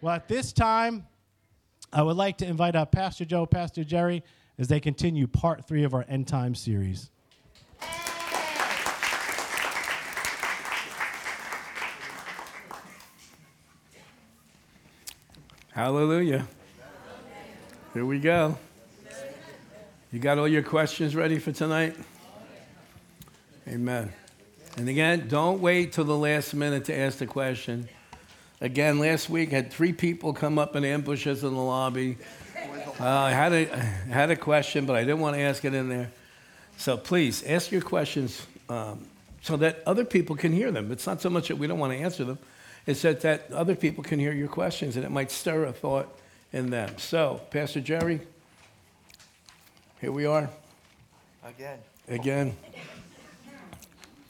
Well, at this time, I would like to invite up Pastor Joe, Pastor Gerry, as they continue part three of our end time series. Hallelujah. Here we go. You got all your questions ready for tonight? Amen. And again, don't wait till the last minute to ask the question. Again, last week had three people come up and ambush us in the lobby. Uh, I had a, had a question, but I didn't want to ask it in there. So please ask your questions um, so that other people can hear them. It's not so much that we don't want to answer them, it's that, that other people can hear your questions and it might stir a thought in them. So, Pastor Gerry, here we are Again. again.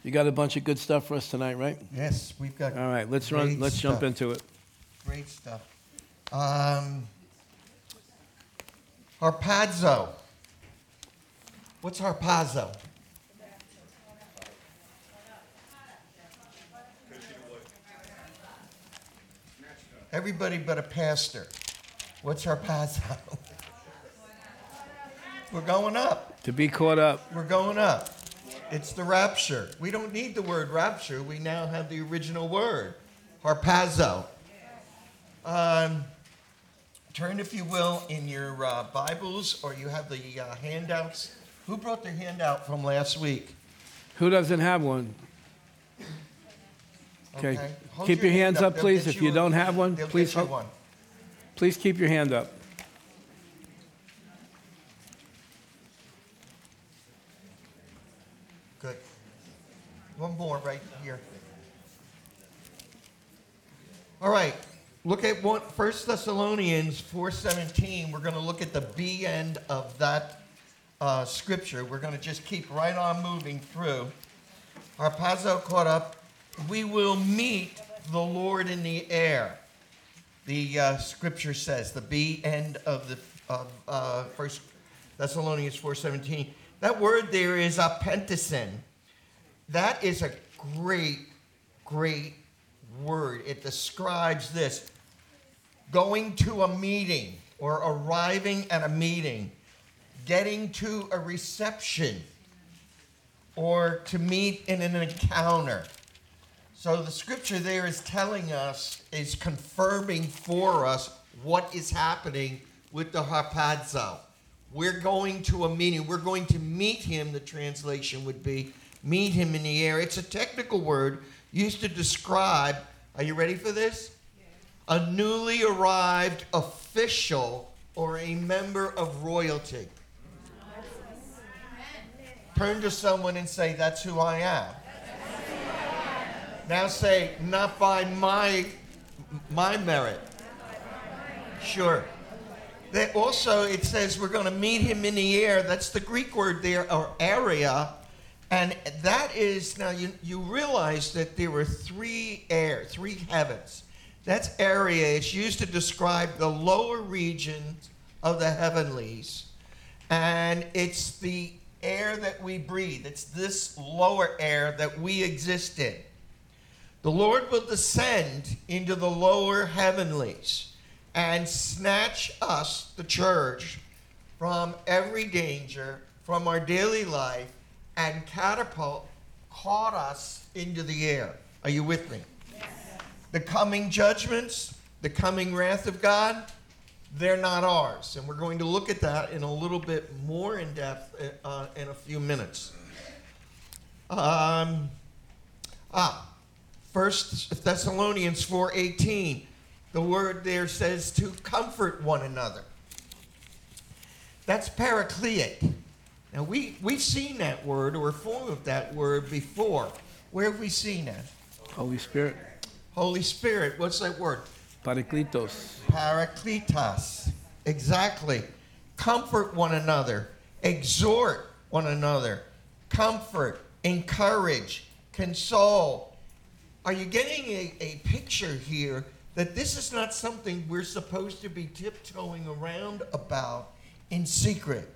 You got a bunch of good stuff for us tonight, right? Yes, we've got. All right, let's run. Let's jump into it. Great stuff. Um, harpazo. What's harpazo? Everybody but a pastor. What's harpazo? We're going up. To be caught up. We're going up. It's the rapture. We don't need the word rapture. We now have the original word, harpazo. Um, turn, if you will, in your uh, Bibles or you have the uh, handouts. Who brought their handout from last week? Who doesn't have one? Okay. Hold Keep your hands hand up, They'll please. If you a- don't have one, please you one. Please keep your hand up. One more right here. All right. Look at one, 1 Thessalonians 4.17. We're going to look at the B end of that uh, scripture. We're going to just keep right on moving through. Harpazo caught up. We will meet the Lord in the air. The uh, scripture says, the B end of the of uh, 1 Thessalonians 4.17. That word there is a apentison. That is a great, great word. It describes this going to a meeting or arriving at a meeting, getting to a reception, or to meet in an encounter. So the scripture there is telling us, is confirming for us what is happening with the harpazo. We're going to a meeting. We're going to meet him, the translation would be meet him in the air. It's a technical word used to describe, are you ready for this? A newly arrived official or a member of royalty. Turn to someone and say, That's who I am. Now say, Not by my, my merit. Sure. That also, it says we're going to meet him in the air. That's the Greek word there, or area. And that is, now you, you realize that there were three air, three heavens. That's area. It's used to describe the lower regions of the heavenlies. And it's the air that we breathe. It's this lower air that we exist in. The Lord will descend into the lower heavenlies and snatch us, the church, from every danger, from our daily life, and catapult, caught us into the air. Are you with me? The coming judgments, the coming wrath of God, they're not ours. And we're going to look at that in a little bit more in depth uh, in a few minutes. Um, ah, First Thessalonians 4:18. The word there says to comfort one another. That's parakleik. Now we we've seen that word or a form of that word before. Where have we seen that? Holy Spirit. Holy Spirit. What's that word? Parakletos. Parakletos. Exactly. Comfort one another. Exhort one another. Comfort. Encourage. Console. Are you getting a, a picture here that this is not something we're supposed to be tiptoeing around about in secret?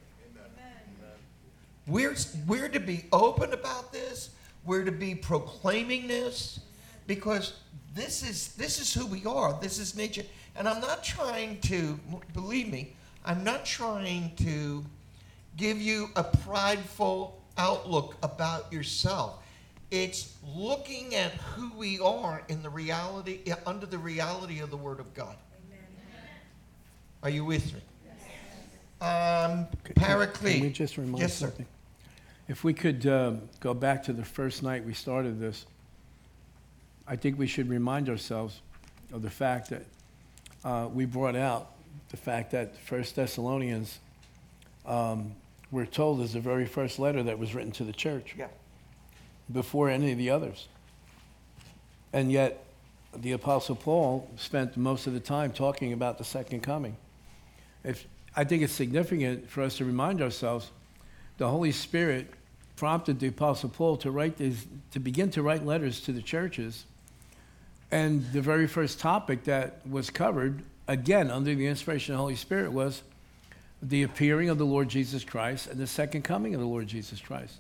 We're, we're to be open about this. We're to be proclaiming this because this is, this is who we are. This is nature. And I'm not trying to, believe me, I'm not trying to give you a prideful outlook about yourself. It's looking at who we are in the reality, under the reality of the Word of God. Amen. Are you with me? Um, Paraclete. Can we just remind yes, sir. something? If we could uh, go back to the first night we started this, I think we should remind ourselves of the fact that uh, we brought out the fact that First Thessalonians, um, we're told, is the very first letter that was written to the church. Yeah before any of the others. And yet, the Apostle Paul spent most of the time talking about the second coming. If, I think it's significant for us to remind ourselves the Holy Spirit prompted the Apostle Paul to write these, to begin to write letters to the churches. And the very first topic that was covered, again under the inspiration of the Holy Spirit, was the appearing of the Lord Jesus Christ and the second coming of the Lord Jesus Christ.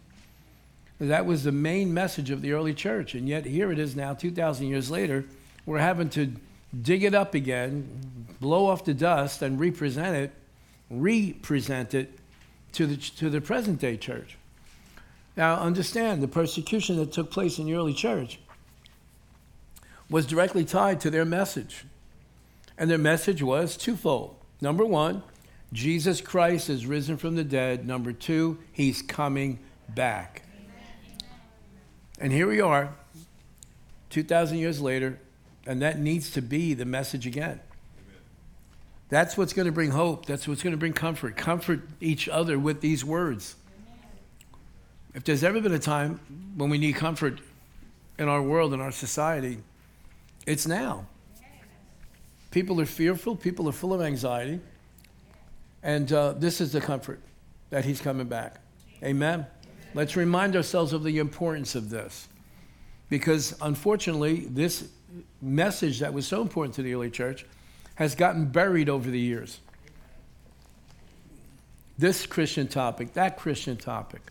That was the main message of the early church. And yet, here it is now, 2,000 years later, we're having to dig it up again, blow off the dust, and represent it, represent it to the, to the present day church. Now, understand the persecution that took place in the early church was directly tied to their message. And their message was twofold. Number one, Jesus Christ is risen from the dead. Number two, he's coming back. And here we are, 2,000 years later, and that needs to be the message again. That's what's going to bring hope. That's what's going to bring comfort. Comfort each other with these words. If there's ever been a time when we need comfort in our world, in our society, it's now. People are fearful, people are full of anxiety, and uh, this is the comfort that He's coming back. Amen. Let's remind ourselves of the importance of this. Because unfortunately, this message that was so important to the early church has gotten buried over the years. This Christian topic, that Christian topic,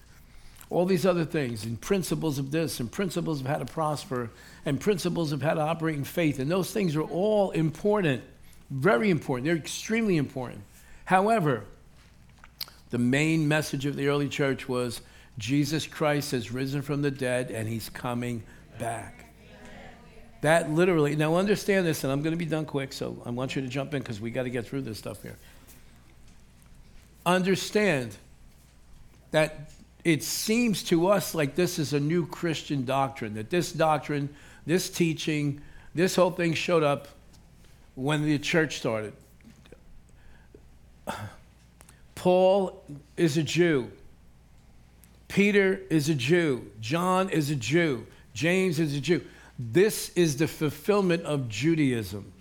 all these other things, and principles of this, and principles of how to prosper, and principles of how to operate in faith, and those things are all important, very important. They're extremely important. However, the main message of the early church was Jesus Christ has risen from the dead and he's coming back. That literally, now understand this, and I'm going to be done quick, so I want you to jump in because we got to get through this stuff here. Understand that it seems to us like this is a new Christian doctrine, that this doctrine, this teaching, this whole thing showed up when the church started. Paul is a Jew. Peter is a Jew. John is a Jew. James is a Jew. This is the fulfillment of Judaism.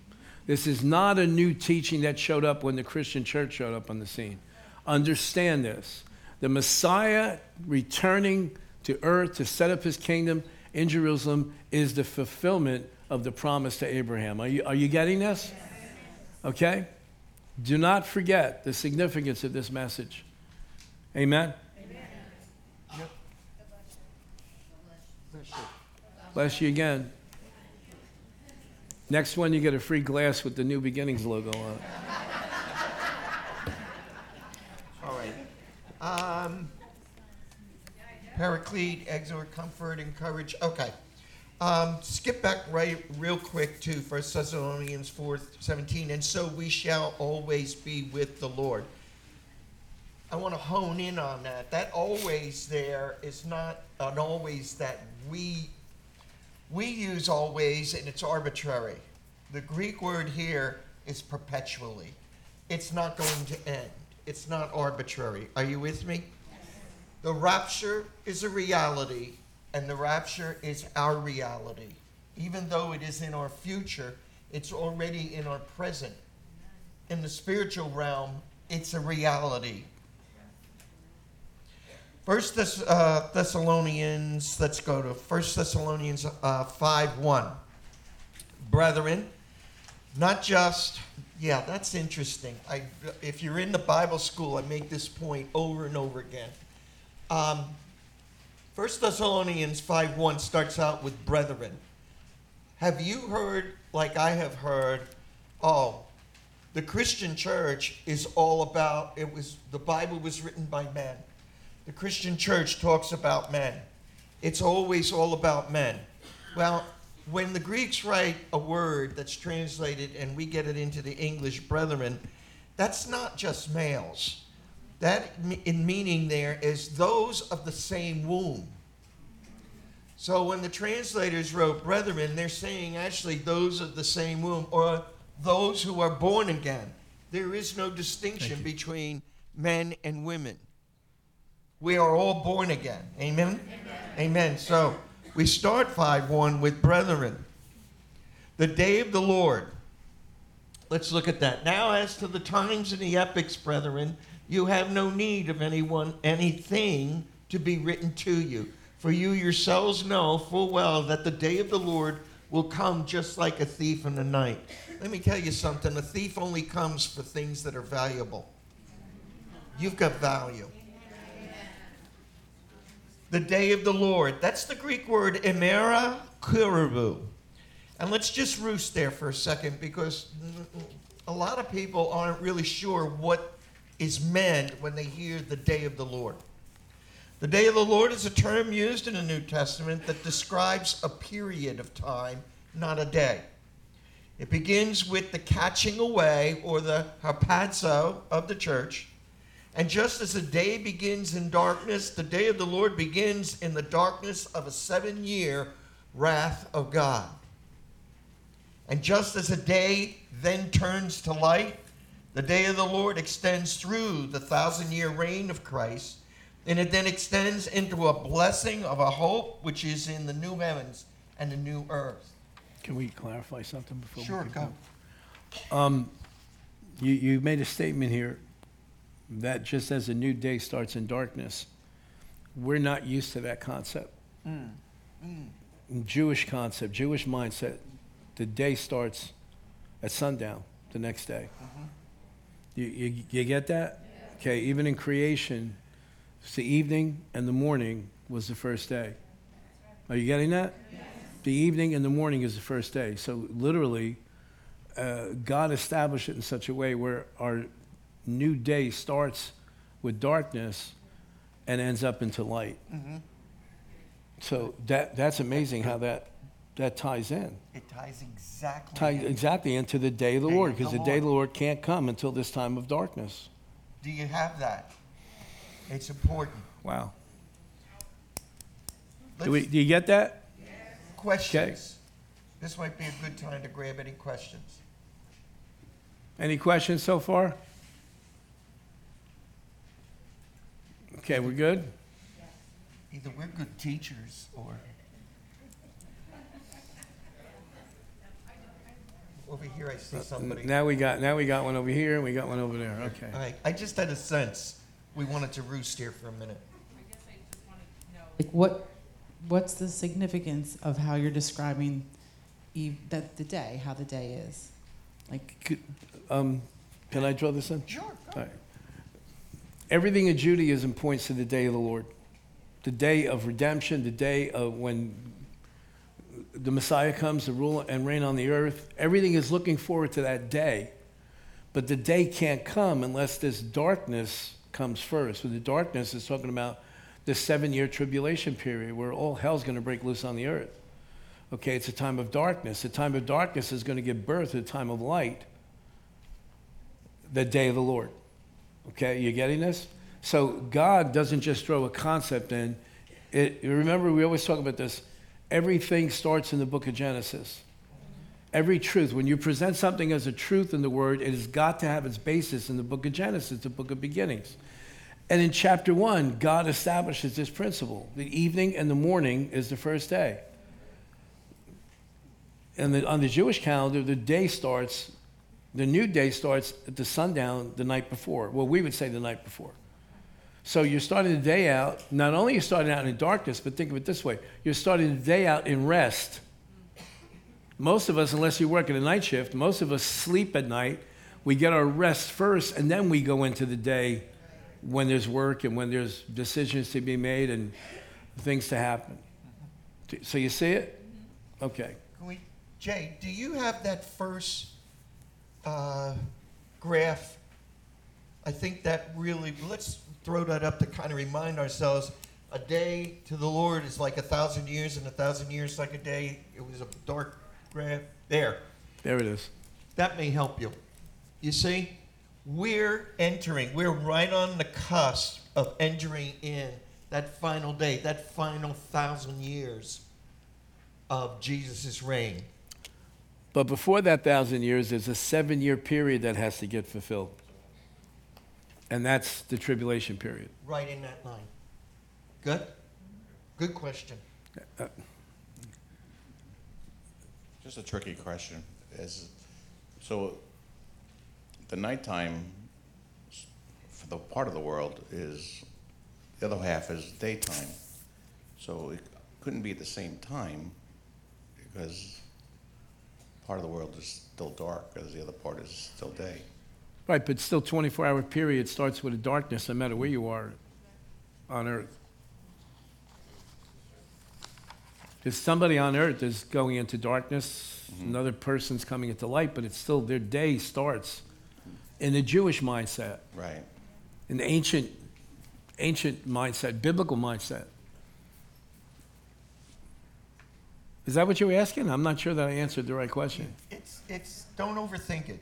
This is not a new teaching that showed up when the Christian church showed up on the scene. Understand this. The Messiah returning to earth to set up his kingdom in Jerusalem is the fulfillment of the promise to Abraham. Are you, are you getting this? Okay? Do not forget the significance of this message. Amen? Bless you again. Next one, you get a free glass with the New Beginnings logo on it. All right. Um, paraclete, exhort, comfort, encourage. Okay. Um, skip back right real quick to 1 Thessalonians 4 17. And so we shall always be with the Lord. I want to hone in on that. That always there is not an always that we we use always and it's arbitrary. The Greek word here is perpetually. It's not going to end. It's not arbitrary. Are you with me? The rapture is a reality, and the rapture is our reality. Even though it is in our future, it's already in our present. In the spiritual realm, it's a reality. First Thess- uh, Thessalonians, let's go to First Thessalonians uh, 5 1. Brethren, not just, yeah, that's interesting. I, if you're in the Bible school, I make this point over and over again. Um, 1 Thessalonians 5 1 starts out with brethren. Have you heard, like I have heard, oh, The Christian church is all about it was the Bible was written by men. The Christian church talks about men. It's always all about men. Well, when the Greeks write a word that's translated and we get it into the English brethren, that's not just males. That in meaning there is those of the same womb. So when the translators wrote brethren, they're saying actually those of the same womb or those who are born again. There is no distinction between men and women. We are all born again. Amen? Amen. Amen. So we start 5 1 with brethren. The day of the Lord. Let's look at that. Now, as to the times and the epochs, brethren, you have no need of anyone, anything to be written to you. For you yourselves know full well that the day of the Lord will come just like a thief in the night. Let me tell you something a thief only comes for things that are valuable. You've got value. The day of the Lord. That's the Greek word emera kuribu. And let's just roost there for a second because a lot of people aren't really sure what is meant when they hear the day of the Lord. The day of the Lord is a term used in the New Testament that describes a period of time, not a day. It begins with the catching away or the harpazo of the church. And just as a day begins in darkness, the day of the Lord begins in the darkness of a seven year wrath of God. And just as a day then turns to light, the day of the Lord extends through the thousand year reign of Christ, and it then extends into a blessing of a hope which is in the new heavens and the new earth. Can we clarify something before Sure, we go. Um, you, you made a statement here that just as a new day starts in darkness, we're not used to that concept. Mm. Mm. Jewish concept, Jewish mindset, the day starts at sundown the next day. Mm-hmm. You, you, you get that? Okay, even in creation, it's the evening and the morning was the first day. Are you getting that? The evening and the morning is the first day. So literally, uh, God established it in such a way where our new day starts with darkness and ends up into light. Mm-hmm. So that, that's amazing how that, that ties in. It ties exactly. Ties exactly into the day of the Day Lord, because the the day of the Lord. Can't come until this time of darkness. Do you have that? It's important. Wow. Let's, Do, we, do you get that? questions. This might be a good time to grab any questions. Any questions so far? Okay, we're good? Either we're good teachers or. Over here, I see somebody. Now we got, now we got one over here and we got one over there. Okay. All right, I just had a sense we wanted to roost here for a minute. I guess I just wanted to Like what, what's the significance of how you're describing eve, that the day, how the day is? Like, Could- Um, can I draw this in? Sure. All right. Everything in Judaism points to the day of the Lord, the day of redemption, the day of when the Messiah comes to rule and reign on the earth. Everything is looking forward to that day. But the day can't come unless this darkness comes first. So the darkness is talking about the seven year tribulation period where all hell's going to break loose on the earth. Okay, it's a time of darkness. The time of darkness is going to give birth to a time of light, the day of the Lord. Okay, you getting this? So God doesn't just throw a concept in. It, remember, we always talk about this. Everything starts in the book of Genesis. Every truth, when you present something as a truth in the Word, it has got to have its basis in the book of Genesis, the book of beginnings. And in chapter one, God establishes this principle the evening and the morning is the first day. And the, on the Jewish calendar, the day starts, the new day starts at the sundown the night before. Well, we would say the night before. So you're starting the day out, not only you're starting out in darkness, but think of it this way you're starting the day out in rest. Most of us, unless you work at a night shift, most of us sleep at night. We get our rest first, and then we go into the day when there's work and when there's decisions to be made and things to happen. So you see it? Mm-hmm. Okay. Can we, Jay, do you have that first uh, graph, I think that really, let's throw that up to kind of remind ourselves a day to the Lord is like a thousand years, and a thousand years like a day. It was a dark graph. There. There it is. That may help you. You see, we're entering, we're right on the cusp of entering in that final day, that final thousand years of Jesus' reign. But before that thousand years, there's a seven year period that has to get fulfilled. And that's the tribulation period. Right in that line. Good? Good question. Uh, Just a tricky question. Is so the nighttime for the part of the world is the other half is daytime. So it couldn't be at the same time because part of the world is still dark as the other part is still day. Right, but still 24 hour period starts with a darkness no matter where you are on earth. There's somebody on earth is going into darkness, mm-hmm. another person's coming into light, but it's still their day starts in the Jewish mindset, Right. in the ancient, ancient mindset, biblical mindset. Is that what you were asking? I'm not sure that I answered the right question. It's, it's, don't overthink it.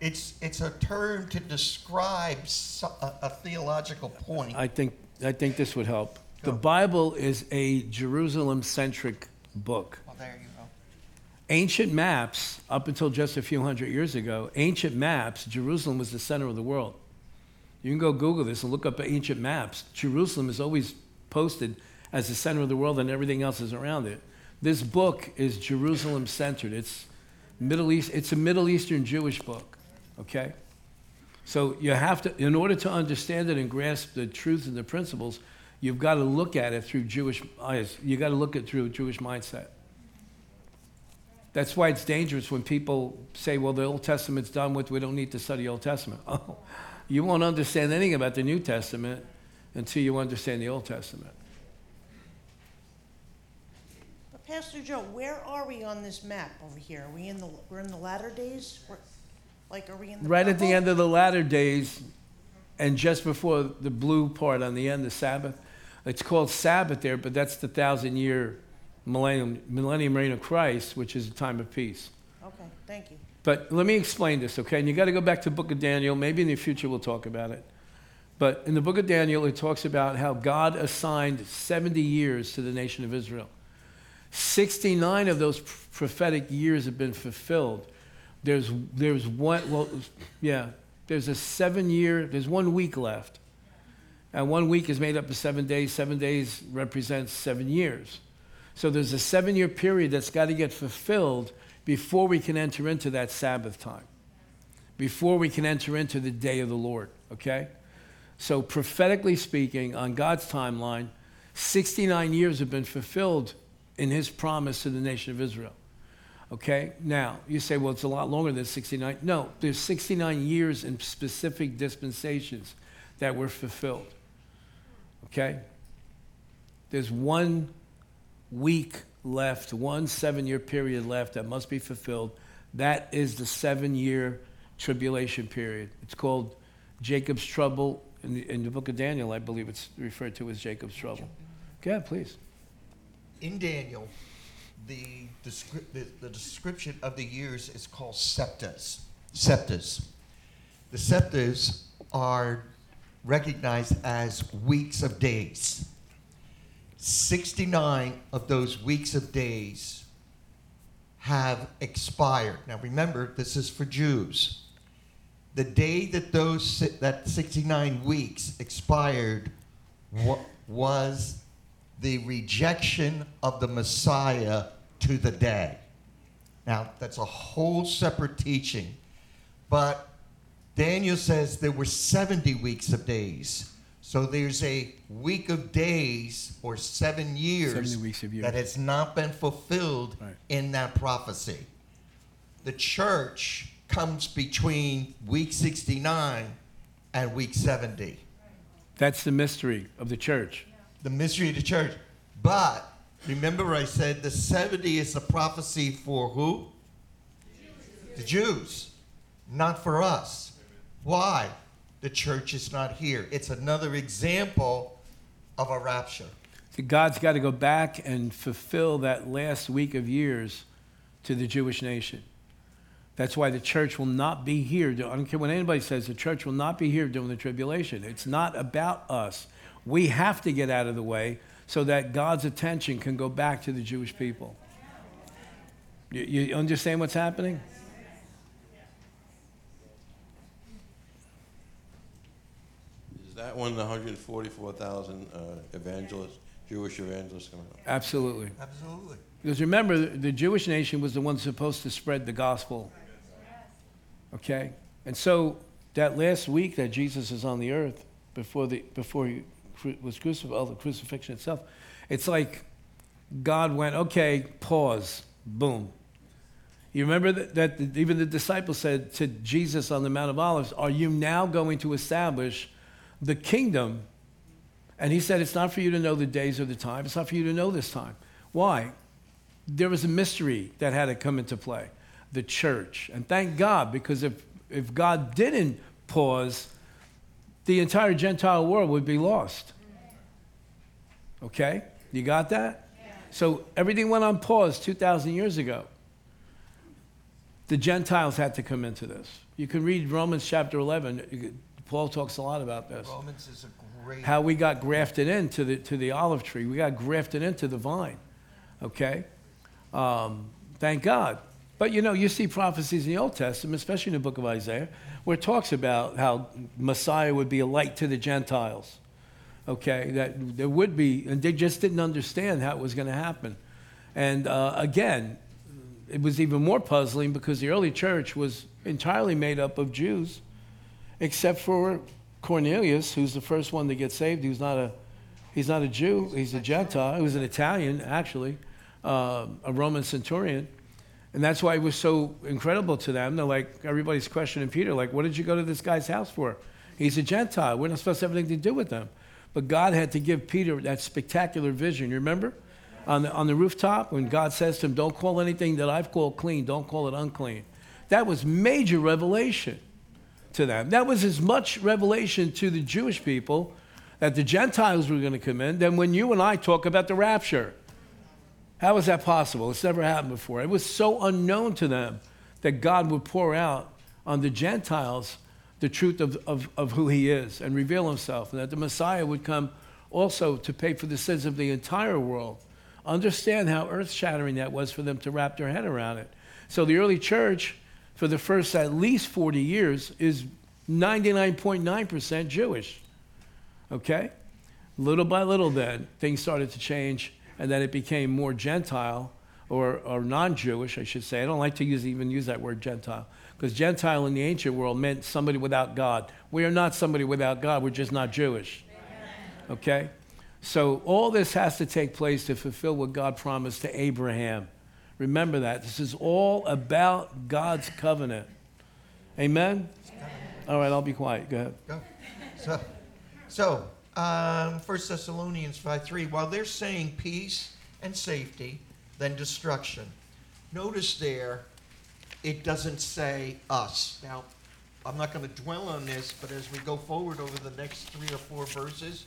It's, it's a term to describe so- a, a theological point. I think, I think this would help. The Bible is a Jerusalem centric book. Well, there you go. Ancient maps, up until just a few hundred years ago, ancient maps, Jerusalem was the center of the world. You can go Google this and look up ancient maps. Jerusalem is always posted as the center of the world and everything else is around it. This book is Jerusalem centered. It's Middle East, it's a Middle Eastern Jewish book, okay? So you have to, in order to understand it and grasp the truth and the principles, you've got to look at it through Jewish eyes. You've got to look at it through a Jewish mindset. That's why it's dangerous when people say, well, the Old Testament's done with, we don't need to study Old Testament. Oh, you won't understand anything about the New Testament until you understand the Old Testament. But Pastor Joe, where are we on this map over here? Are we in the, we're in the latter days? We're- Like, are we in the Right at the end of the latter days, and just before the blue part on the end, the Sabbath, it's called Sabbath there, but that's the thousand year millennium, millennium reign of Christ, which is a time of peace. Okay, thank you. But let me explain this, okay? And you got to go back to the book of Daniel. Maybe in the future we'll talk about it. But in the book of Daniel, it talks about how God assigned 70 years to the nation of Israel. 69 of those prophetic years have been fulfilled. There's, there's one, well, yeah, there's a seven year, there's one week left. And one week is made up of seven days. Seven days represents seven years. So there's a seven year period that's got to get fulfilled before we can enter into that Sabbath time, before we can enter into the day of the Lord, okay? So, prophetically speaking, on God's timeline, 69 years have been fulfilled in his promise to the nation of Israel. Okay? Now, you say, well, it's a lot longer than 69. No, there's 69 years in specific dispensations that were fulfilled. Okay? There's one week left, one seven year period left that must be fulfilled. That is the seven year tribulation period. It's called Jacob's trouble. In the, in the book of Daniel, I believe it's referred to as Jacob's trouble. Ahead, please. In Daniel, the, descri- the, the description of the years is called septas. Septas. The septas are recognized as weeks of days. 69 of those weeks of days have expired. Now remember, this is for Jews. The day that those that 69 weeks expired wa- was the rejection of the Messiah to the day. Now, that's a whole separate teaching. But Daniel says there were 70 weeks of days. So there's a week of days or seven years, 70 weeks of years. that has not been fulfilled Right. in that prophecy. The church comes between week 69 and week 70 That's the mystery of the church. The mystery of the church. But remember, I said the 70 is the prophecy for who? The Jews. not for us. Why? The church is not here. It's another example of a rapture. See, God's got to go back and fulfill that last week of years to the Jewish nation. That's why the church will not be here. I don't care what anybody says, the church will not be here during the tribulation. It's not about us. We have to get out of the way so that God's attention can go back to the Jewish people. You, you understand what's happening? Is that when the 144,000 uh, evangelists, Jewish evangelists come out? Absolutely. Absolutely. Because remember, the Jewish nation was the one supposed to spread the gospel. Okay? And so that last week that Jesus is on the earth before, the, before he cru- was crucified, oh, the crucifixion itself, it's like God went, okay, pause, boom. You remember that, that even the disciples said to Jesus on the Mount of Olives, Are you now going to establish the kingdom? And he said, It's not for you to know the days or the time. It's not for you to know this time. Why? There was a mystery that had to come into play the church. And thank God, because if, if God didn't pause, the entire Gentile world would be lost. Okay? You got that? So everything went on pause 2,000 years ago. The Gentiles had to come into this. You can read Romans chapter 11. Paul talks a lot about this. Romans is a great. How we got grafted into the, to the olive tree. We got grafted into the vine. Okay? Um, thank God. But you know, you see prophecies in the Old Testament, especially in the book of Isaiah, where it talks about how Messiah would be a light to the Gentiles. Okay? That there would be, and they just didn't understand how it was going to happen. And uh, again, it was even more puzzling because the early church was entirely made up of Jews, except for Cornelius, who's the first one to get saved. He was not a, he's not a Jew. He's a Gentile. He was an Italian, actually, uh, a Roman centurion. And that's why it was so incredible to them. They're like, everybody's questioning Peter, like, what did you go to this guy's house for? He's a Gentile. We're not supposed to have anything to do with them. But God had to give Peter that spectacular vision. You remember? On the, on the rooftop, when God says to him, Don't call anything that I've called clean, don't call it unclean. That was major revelation to them. That was as much revelation to the Jewish people that the Gentiles were going to come in than when you and I talk about the rapture. How is that possible? It's never happened before. It was so unknown to them that God would pour out on the Gentiles the truth of, of, of who he is and reveal himself, and that the Messiah would come also to pay for the sins of the entire world. Understand how earth shattering that was for them to wrap their head around it. So the early church, for the first at least 40 years, is 99.9% Jewish. Okay? Little by little, then, things started to change, and then it became more Gentile or, or non Jewish, I should say. I don't like to use, even use that word Gentile, because Gentile in the ancient world meant somebody without God. We are not somebody without God, we're just not Jewish. Okay? So all this has to take place to fulfill what God promised to Abraham. Remember that. This is all about God's covenant. Amen? All right, I'll be quiet. Go ahead. Go. So, so um, 1 Thessalonians 5 3, while they're saying peace and safety, then destruction. Notice there, it doesn't say us. Now, I'm not going to dwell on this, but as we go forward over the next three or four verses,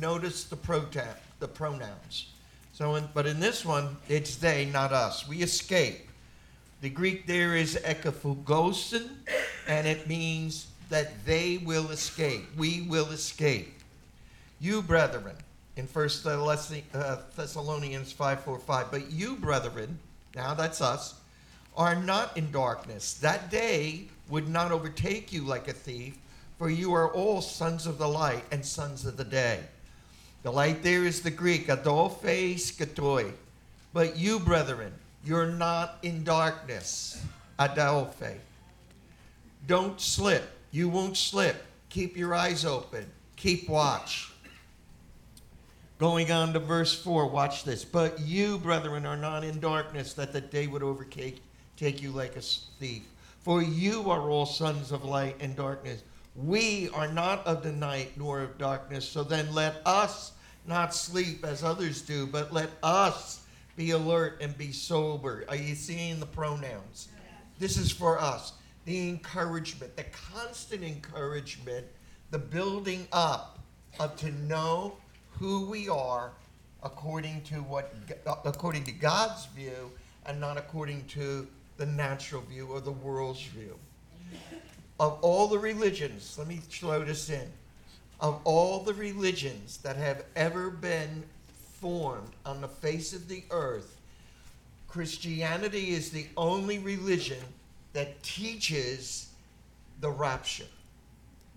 notice the, prota- the pronouns. So, in, but in this one, it's they, not us. We escape. The Greek there is ekaphugosin, and it means that they will escape. We will escape. You, brethren, in 1 uh, Thessalonians 5 4 5, but you, brethren, now that's us, are not in darkness. That day would not overtake you like a thief, for you are all sons of the light and sons of the day. The light there is the Greek, adolphe skatoi. But you, brethren, you're not in darkness, adelphe. Don't slip. You won't slip. Keep your eyes open. Keep watch. Going on to verse 4, watch this. But you, brethren, are not in darkness, that the day would overtake take you like a thief. For you are all sons of light and darkness. We are not of the night nor of darkness. So then let us not sleep as others do, but let us be alert and be sober. Are you seeing the pronouns? This is for us. the encouragement, the constant encouragement, the building up of to know who we are according to what uh, according to God's view and not according to the natural view or the world's view. Of all the religions, let me throw this in. Of all the religions that have ever been formed on the face of the earth, Christianity is the only religion that teaches the rapture.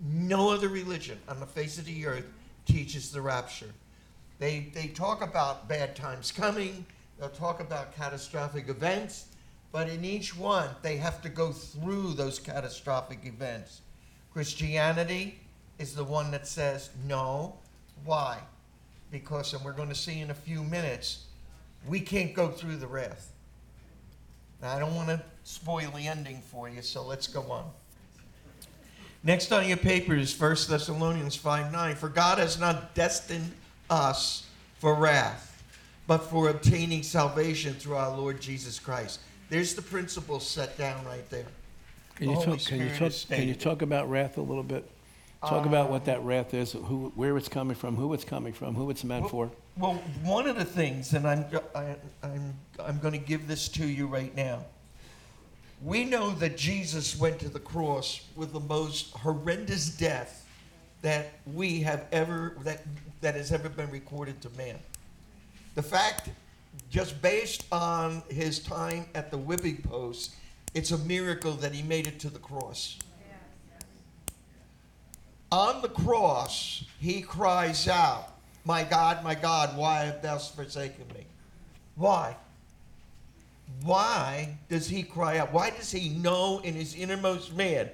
No other religion on the face of the earth teaches the rapture. They, they talk about bad times coming, they'll talk about catastrophic events, but in each one, they have to go through those catastrophic events. Christianity is the one that says no. Why? Because, and we're going to see in a few minutes, we can't go through the wrath. Now, I don't want to spoil the ending for you, so let's go on. Next on your paper is 1 Thessalonians 5 9. For God has not destined us for wrath, but for obtaining salvation through our Lord Jesus Christ. There's the principle set down right there. Can you The talk, can you talk, can you talk about wrath a little bit? Talk about what that um, wrath is, who, where it's coming from, who it's coming from, who it's meant for. Well, one of the things, and I'm, I, I'm, I'm going to give this to you right now. We know that Jesus went to the cross with the most horrendous death that we have ever, that, that has ever been recorded to man. The fact, just based on his time at the whipping post, it's a miracle that he made it to the cross. On the cross, he cries out, My God, my God, why have thou forsaken me? Why? Why does he cry out? Why does he know in his innermost man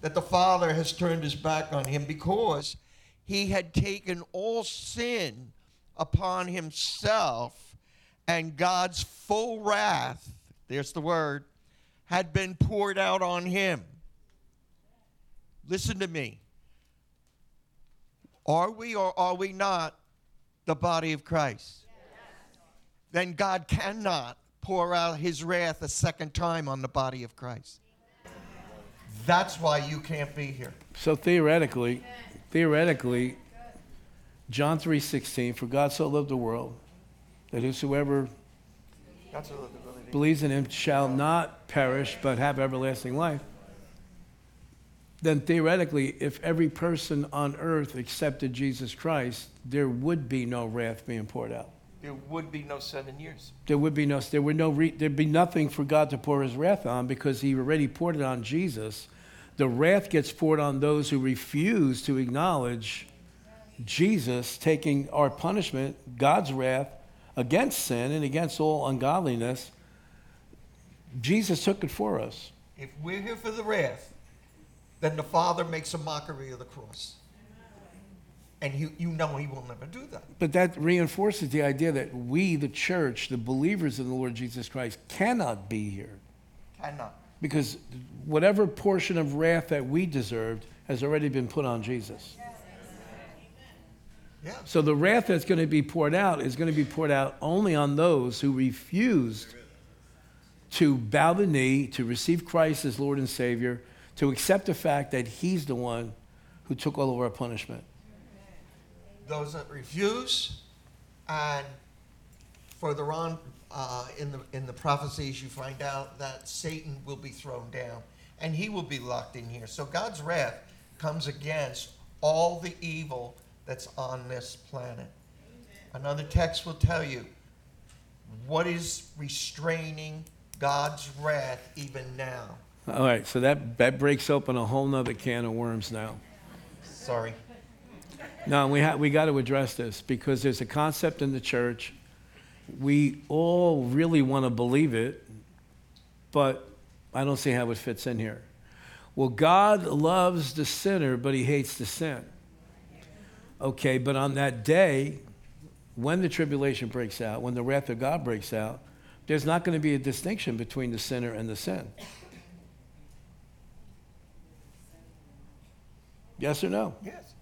that the Father has turned his back on him? Because he had taken all sin upon himself, and God's full wrath, there's the word, had been poured out on him. Listen to me. Are we or are we not the body of Christ? Then God cannot pour out his wrath a second time on the body of Christ. That's why you can't be here. So theoretically, theoretically, John 3.16, for God so loved the world, that whosoever That's a ability. believes in him shall not perish, but have everlasting life. Then theoretically, if every person on earth accepted Jesus Christ, there would be no wrath being poured out. There would be no seven years. There would be no, there would no, re, there'd be nothing for God to pour His wrath on because He already poured it on Jesus. The wrath gets poured on those who refuse to acknowledge Jesus taking our punishment, God's wrath against sin and against all ungodliness. Jesus took it for us. If we're here for the wrath, then the Father makes a mockery of the cross. And you, you know he will never do that. But that reinforces the idea that we, the church, the believers in the Lord Jesus Christ, cannot be here. Cannot. Because whatever portion of wrath that we deserved has already been put on Jesus. Yeah. So the wrath that's going to be poured out is going to be poured out only on those who refused to bow the knee, to receive Christ as Lord and Savior, to accept the fact that He's the one who took all of our punishment. Those that refuse, and further on uh, in the in the prophecies, you find out that Satan will be thrown down, and he will be locked in here. So God's wrath comes against all the evil that's on this planet. Another text will tell you what is restraining God's wrath even now. All right, so that, that breaks open a whole nother can of worms now. Sorry. No, we, ha- we got to address this because there's a concept in the church. We all really want to believe it, but I don't see how it fits in here. Well, God loves the sinner, but he hates the sin. Okay, but on that day, when the tribulation breaks out, when the wrath of God breaks out, there's not going to be a distinction between the sinner and the sin. Yes or no? Yes.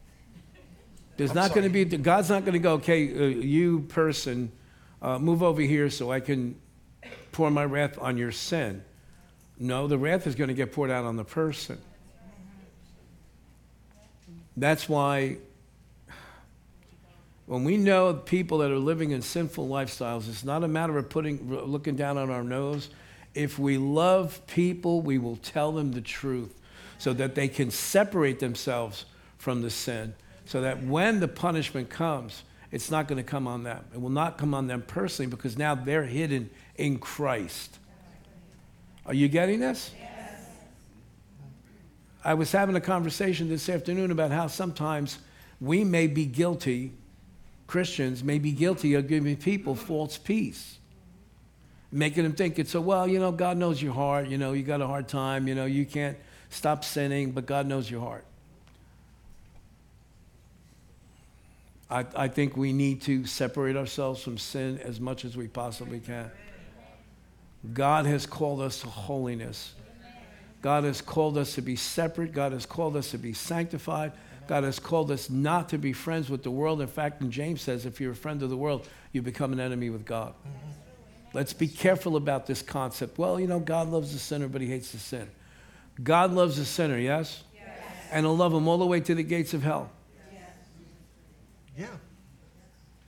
There's I'm not going to be, God's not going to go, okay, uh, you person, uh, move over here so I can pour my wrath on your sin. No, the wrath is going to get poured out on the person. That's why when we know people that are living in sinful lifestyles, it's not a matter of putting looking down on our nose. If we love people, we will tell them the truth so that they can separate themselves from the sin. So that when the punishment comes, it's not going to come on them. It will not come on them personally because now they're hidden in Christ. Are you getting this? Yes. I was having a conversation this afternoon about how sometimes we may be guilty, Christians may be guilty of giving people false peace. Making them think it's a, well, you know, God knows your heart, you know, you got a hard time, you know, you can't stop sinning, but God knows your heart. I, I think we need to separate ourselves from sin as much as we possibly can. God has called us to holiness. God has called us to be separate. God has called us to be sanctified. God has called us not to be friends with the world. In fact, and James says, if you're a friend of the world, you become an enemy with God. Let's be careful about this concept. Well, you know, God loves the sinner, but he hates the sin. God loves the sinner, yes? yes. And he'll love him all the way to the gates of hell. Yeah.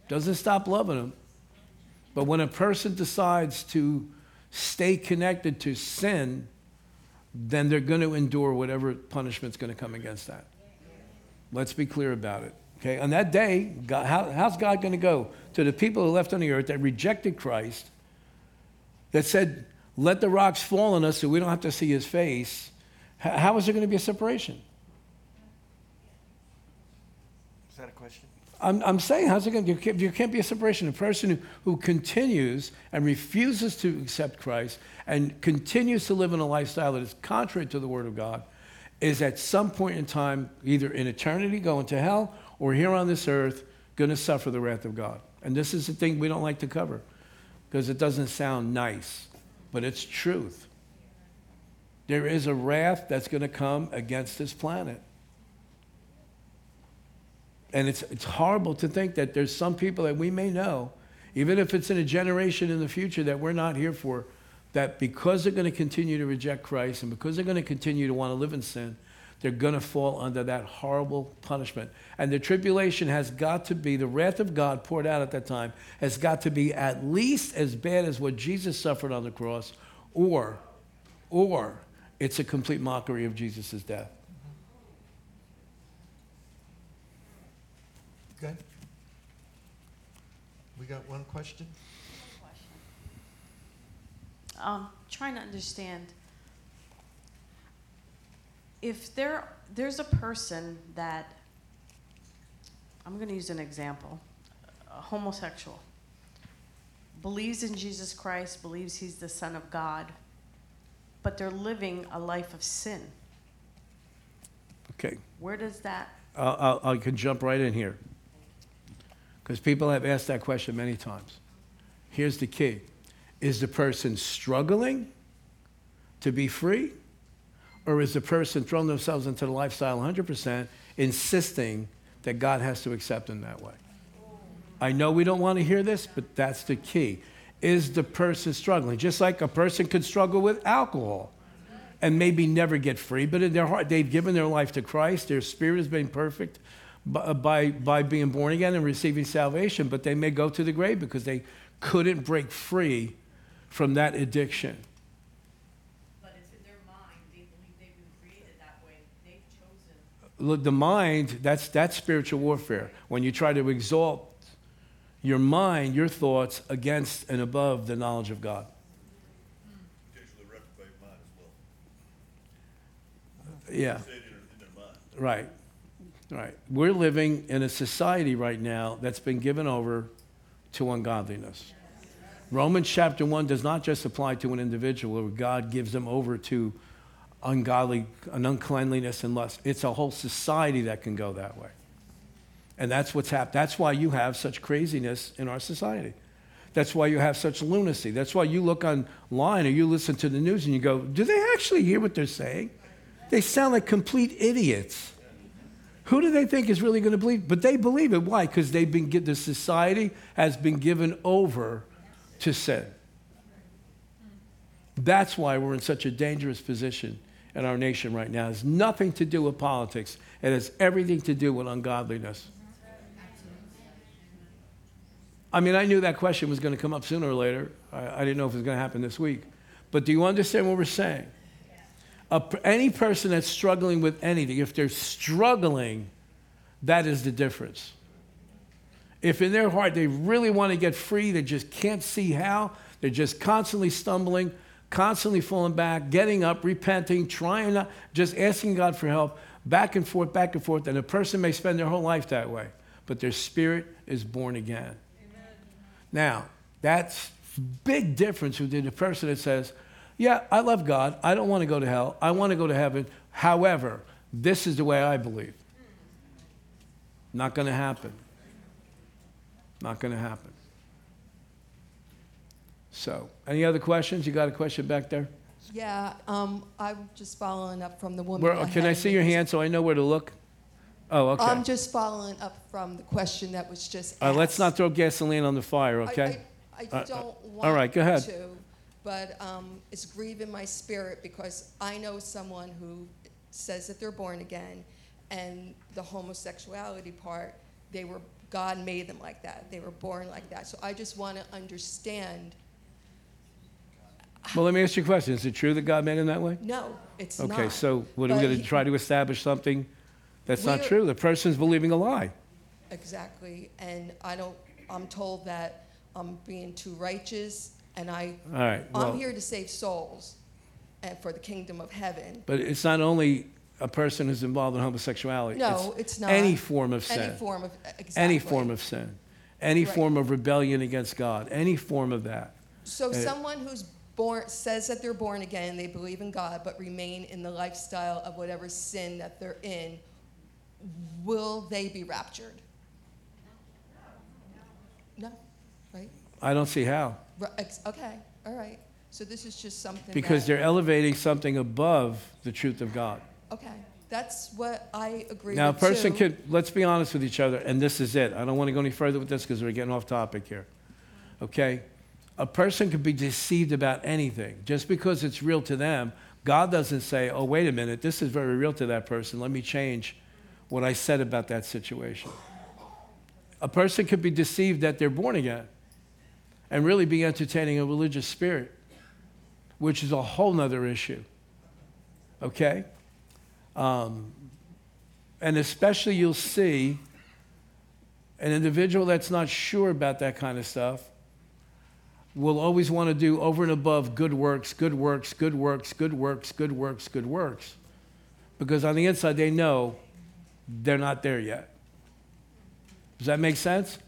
Doesn't stop loving them. But when a person decides to stay connected to sin, then they're going to endure whatever punishment's going to come against that. Let's be clear about it. Okay, on that day, God, how, how's God going to go to the people who left on the earth that rejected Christ, that said, let the rocks fall on us so we don't have to see his face? How, how is there going to be a separation? Is that a question? I'm, I'm saying, how's it going to, be? there can't be a separation. A person who, who continues and refuses to accept Christ and continues to live in a lifestyle that is contrary to the Word of God is at some point in time, either in eternity going to hell or here on this earth, going to suffer the wrath of God. And this is the thing we don't like to cover because it doesn't sound nice, but it's truth. There is a wrath that's going to come against this planet. And it's, it's horrible to think that there's some people that we may know, even if it's in a generation in the future that we're not here for, that because they're going to continue to reject Christ and because they're going to continue to want to live in sin, they're going to fall under that horrible punishment. And the tribulation has got to be, the wrath of God poured out at that time, has got to be at least as bad as what Jesus suffered on the cross, or, or it's a complete mockery of Jesus' death. Okay. We got one question? um, trying to understand if there there's a person that I'm going to use an example, a homosexual believes in Jesus Christ, believes he's the son of God, but they're living a life of sin. Okay. Where does that I'll, I'll, I can jump right in here because people have asked that question many times. Here's the key is the person struggling to be free? Or is the person throwing themselves into the lifestyle 100%, insisting that God has to accept them that way? I know we don't want to hear this, but that's the key. Is the person struggling? Just like a person could struggle with alcohol and maybe never get free, but in their heart, they've given their life to Christ, their spirit has been perfect by, uh, by, by being born again and receiving salvation, but they may go to the grave because they couldn't break free from that addiction. But it's in their mind. They believe they've been created that way. They've chosen. Look, the mind, that's, that's spiritual warfare. When you try to exalt your mind, your thoughts against and above the knowledge of God. Yeah. Right. Right. We're living in a society right now that's been given over to ungodliness. Romans chapter 1 does not just apply to an individual where God gives them over to ungodly, an uncleanliness and lust. It's a whole society that can go that way. And that's what's happened. That's why you have such craziness in our society. That's why you have such lunacy. That's why you look online or you listen to the news and you go, do they actually hear what they're saying? They sound like complete idiots. Who do they think is really going to believe? But they believe it. Why? Because they've been the society has been given over to sin. That's why we're in such a dangerous position in our nation right now. It has nothing to do with politics, it has everything to do with ungodliness. I mean, I knew that question was going to come up sooner or later. I, I didn't know if it was going to happen this week. But do you understand what we're saying? A, any person that's struggling with anything, if they're struggling, that is the difference. If in their heart they really want to get free, they just can't see how, they're just constantly stumbling, constantly falling back, getting up, repenting, trying not, just asking God for help, back and forth, back and forth. And a person may spend their whole life that way, but their spirit is born again. Now, that's big difference with the person that says, "Yeah, I love God. I don't want to go to hell. I want to go to heaven. However, this is the way I believe." Not going to happen. Not going to happen. So, any other questions? You got a question back there? Yeah, um, I'm just following up from the woman. Where, can I see your hand so I know where to look? Oh, okay. I'm just following up from the question that was just asked. All right, let's not throw gasoline on the fire, I- okay? I, Uh, I don't all want right, go ahead. to, but um, it's grieving my spirit because I know someone who says that they're born again, and the homosexuality part, they were God made them like that. They were born like that. So I just want to understand. Well, let me ask you a question. Is it true that God made him that way? No, it's not. Okay, so what are we going to try to establish something that's not true? The person's believing a lie. Exactly, and I don't. I'm told that I'm being too righteous, and I. All right, well- I'm here to save souls, and for the kingdom of heaven. But it's not only a person who's involved in homosexuality. No, it's not. Any form of sin. Any form of exactly. Any form of sin. Any Right. form of rebellion against God. Any form of that. So uh, someone who's born says that they're born again, they believe in God, but remain in the lifestyle of whatever sin that they're in. Will they be raptured? No, right? I don't see how. Ri- ex- Okay, all right. So this is just something. Because that- they're elevating something above the truth of God. Okay, that's what I agree with Now, a person too. could, let's be honest with each other, and this is it. I don't want to go any further with this because we're getting off topic here. Okay? A person could be deceived about anything. Just because it's real to them, God doesn't say, oh, wait a minute, this is very real to that person. Let me change what I said about that situation. A person could be deceived that they're born again and really be entertaining a religious spirit, which is a whole nother issue. Okay? Um, and especially you'll see an individual that's not sure about that kind of stuff will always want to do over and above good works, good works, good works, good works, good works, good works. Because on the inside, they know they're not there yet. Does that make sense?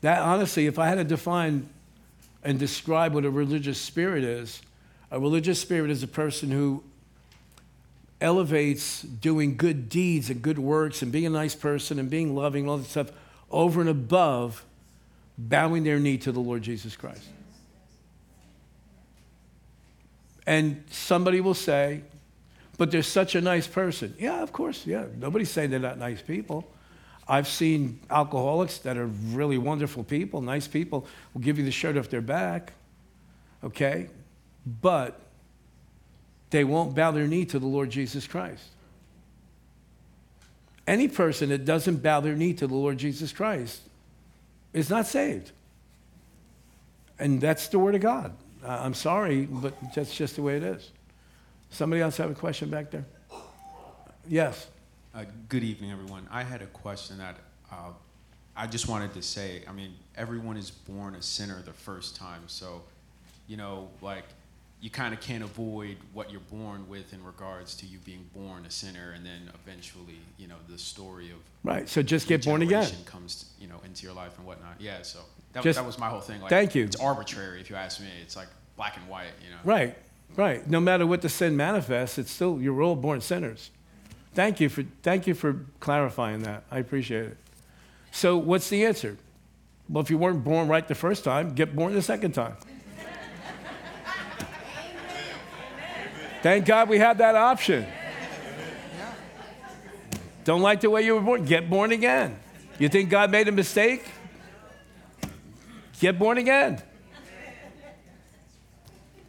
That honestly, if I had to define and describe what a religious spirit is, a religious spirit is a person who elevates doing good deeds and good works and being a nice person and being loving and all that stuff over and above bowing their knee to the Lord Jesus Christ. And somebody will say, but they're such a nice person. Yeah, of course, yeah. Nobody's saying they're not nice people. I've seen alcoholics that are really wonderful people, nice people, will give you the shirt off their back, okay? But they won't bow their knee to the Lord Jesus Christ. Any person that doesn't bow their knee to the Lord Jesus Christ is not saved. And that's the Word of God. I'm sorry, but that's just the way it is. Somebody else have a question back there? Yes. Uh, good evening, everyone. I had a question that uh, I just wanted to say. I mean, everyone is born a sinner the first time, so you know, like you kind of can't avoid what you're born with in regards to you being born a sinner, and then eventually, you know, the story of Right, so just get born again. comes, you know, into your life and whatnot. Yeah, so that, Just- that was my whole thing. Like, Thank you. It's arbitrary, if you ask me. It's like black and white, you know. Right, right. No matter what the sin manifests, it's still, you're all born sinners. Thank you for, thank you for clarifying that. I appreciate it. So what's the answer? Well, if you weren't born right the first time, get born the second time. Thank God we have that option. Don't like the way you were born? Get born again. You think God made a mistake? Get born again.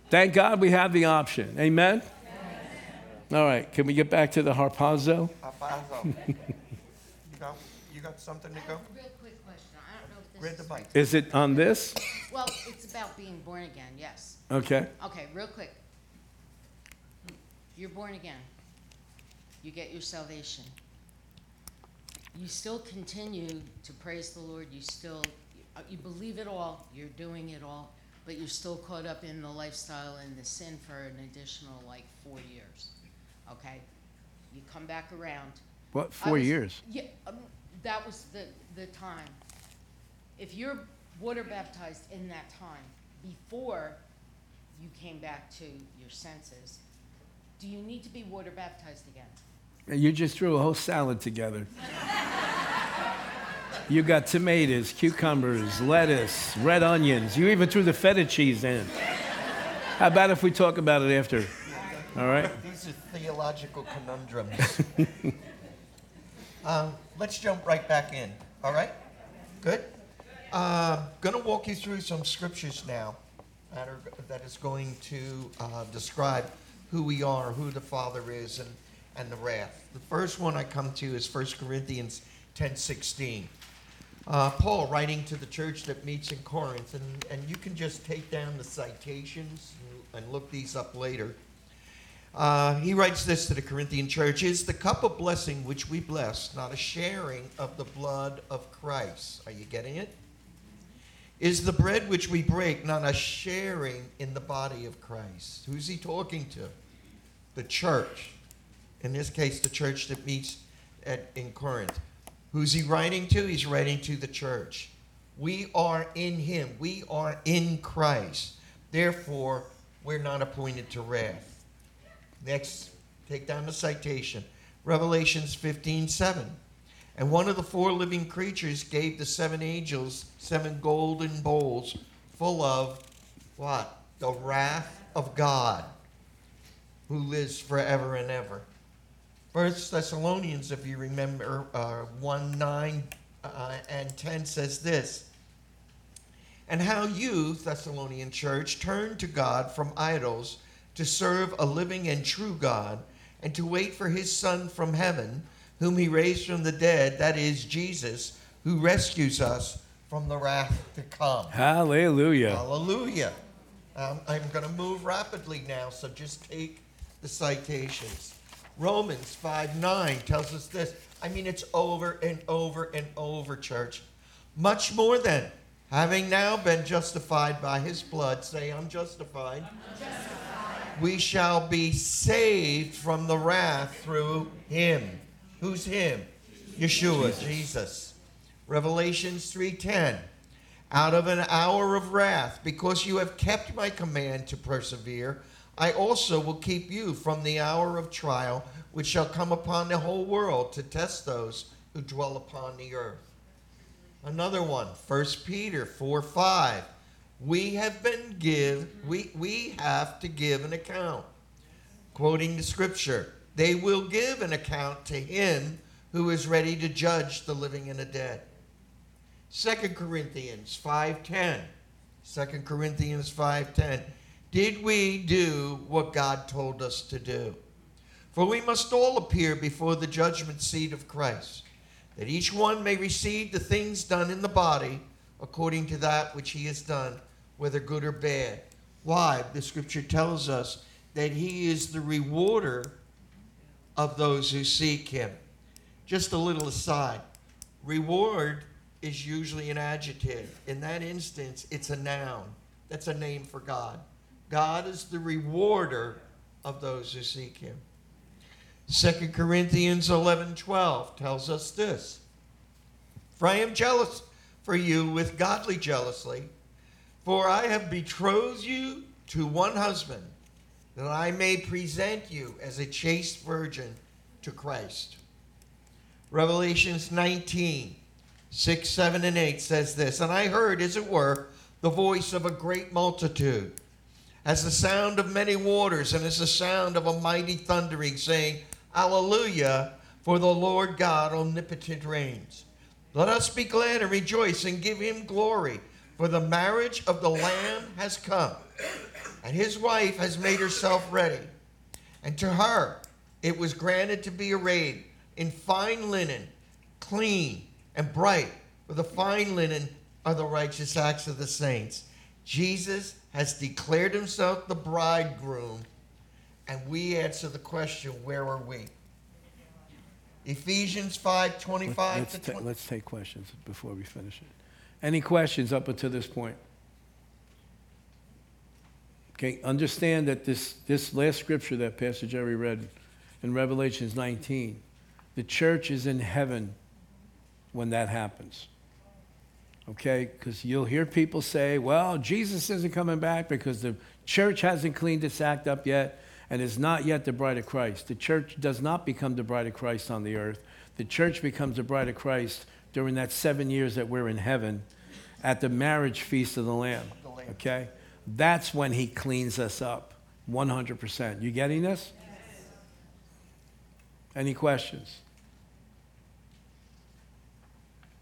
Thank God we have the option. Amen? All right, can we get back to the harpazo? Alfonso, you got, you got something to go? Real quick question. I don't know if this Read is. the mic. Is it on this? Well, it's about being born again, yes. Okay. Okay, real quick. You're born again. You get your salvation. You still continue to praise the Lord. You still, uh, you believe it all. You're doing it all. But you're still caught up in the lifestyle and the sin for an additional like four years. Okay? You come back around. What, I four was- years? Yeah, um, that was the, the time. If you're water baptized in that time, before you came back to your senses, do you need to be water baptized again? You just threw a whole salad together. You got tomatoes, cucumbers, lettuce, red onions. You even threw the feta cheese in. How about if we talk about it after? All right? These are theological conundrums. um, let's jump right back in. All right? Good? Uh, going to walk you through some scriptures now that, are, that is going to uh, describe who we are, who the Father is, and, and the wrath. The first one I come to is 1 Corinthians 10 16. Uh, Paul writing to the church that meets in Corinth, and, and you can just take down the citations and look these up later. Uh, he writes this to the Corinthian church Is the cup of blessing which we bless not a sharing of the blood of Christ? Are you getting it? Is the bread which we break not a sharing in the body of Christ? Who's he talking to? The church. In this case, the church that meets at, in Corinth. Who's he writing to? He's writing to the church. We are in him, we are in Christ. Therefore, we're not appointed to wrath. Next, take down the citation. Revelations 15 7. And one of the four living creatures gave the seven angels seven golden bowls full of what? The wrath of God, who lives forever and ever. First Thessalonians, if you remember, uh, 1 9 uh, and 10 says this. And how you, Thessalonian church, turned to God from idols to serve a living and true God, and to wait for his Son from heaven, whom he raised from the dead, that is, Jesus, who rescues us from the wrath to come. Hallelujah. Hallelujah. Um, I'm going to move rapidly now, so just take the citations. Romans 5 9 tells us this. I mean, it's over and over and over, church. Much more than having now been justified by his blood, say, I'm justified. We shall be saved from the wrath through him. Who's him? Yeshua, Jesus. Revelations 3:10 out of an hour of wrath because you have kept my command to persevere I also will keep you from the hour of trial which shall come upon the whole world to test those who dwell upon the earth another one 1 Peter 4 5 we have been give we we have to give an account quoting the scripture they will give an account to him who is ready to judge the living and the dead 2 Corinthians 5:10. 2 Corinthians 5:10. Did we do what God told us to do? For we must all appear before the judgment seat of Christ, that each one may receive the things done in the body according to that which he has done, whether good or bad. Why? The scripture tells us that he is the rewarder of those who seek him. Just a little aside. Reward is usually an adjective. In that instance, it's a noun. That's a name for God. God is the rewarder of those who seek him. 2 Corinthians 11 12 tells us this For I am jealous for you with godly jealousy, for I have betrothed you to one husband, that I may present you as a chaste virgin to Christ. Revelations 19 6, 7, and 8 says this And I heard, as it were, the voice of a great multitude, as the sound of many waters, and as the sound of a mighty thundering, saying, Alleluia, for the Lord God omnipotent reigns. Let us be glad and rejoice and give him glory, for the marriage of the Lamb has come, And his wife has made herself ready. And to her it was granted to be arrayed in fine linen, clean and bright, for the fine linen are the righteous acts of the saints. Jesus has declared himself the bridegroom, and we answer the question, where are we? Ephesians 5 25 Let's, to ta- 20. let's take questions before we finish it. Any questions up until this point? Okay, understand that this, this last scripture that Pastor Gerry read in Revelations 19, the church is in heaven when that happens. Okay? Because you'll hear people say, well, Jesus isn't coming back because the church hasn't cleaned its act up yet and is not yet the bride of Christ. The church does not become the bride of Christ on the earth. The church becomes the bride of Christ during that seven years that we're in heaven at the marriage feast of the Lamb. Okay? That's when he cleans us up 100%. You getting this? Any questions?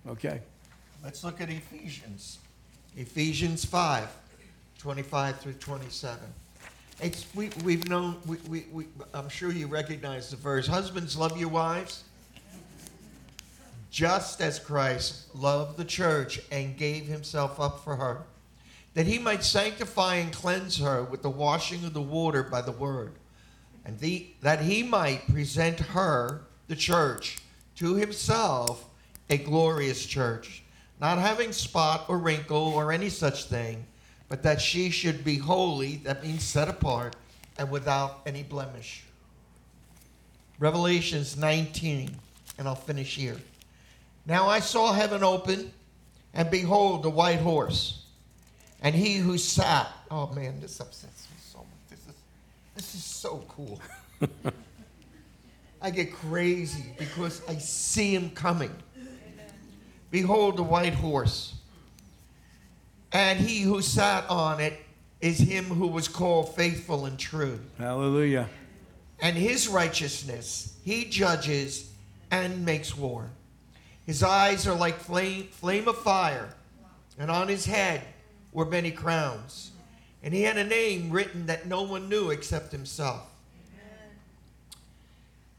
Okay. Let's look at Ephesians. Ephesians 5 25 through 27. It's, we, we've known, we, we, we, I'm sure you recognize the verse. Husbands, love your wives, just as Christ loved the church and gave himself up for her, that he might sanctify and cleanse her with the washing of the water by the word, and the, that he might present her, the church, to himself a glorious church, not having spot or wrinkle or any such thing, but that she should be holy, that means set apart, and without any blemish. Revelations 19, and I'll finish here. Now I saw heaven open, and behold, a white horse. And he who sat, oh man, this upsets me so much. This is, this is so cool. I get crazy because I see him coming. Behold, the white horse. And he who sat on it is him who was called faithful and true. Hallelujah. And his righteousness he judges and makes war. His eyes are like flame, flame of fire, and on his head were many crowns. And he had a name written that no one knew except himself.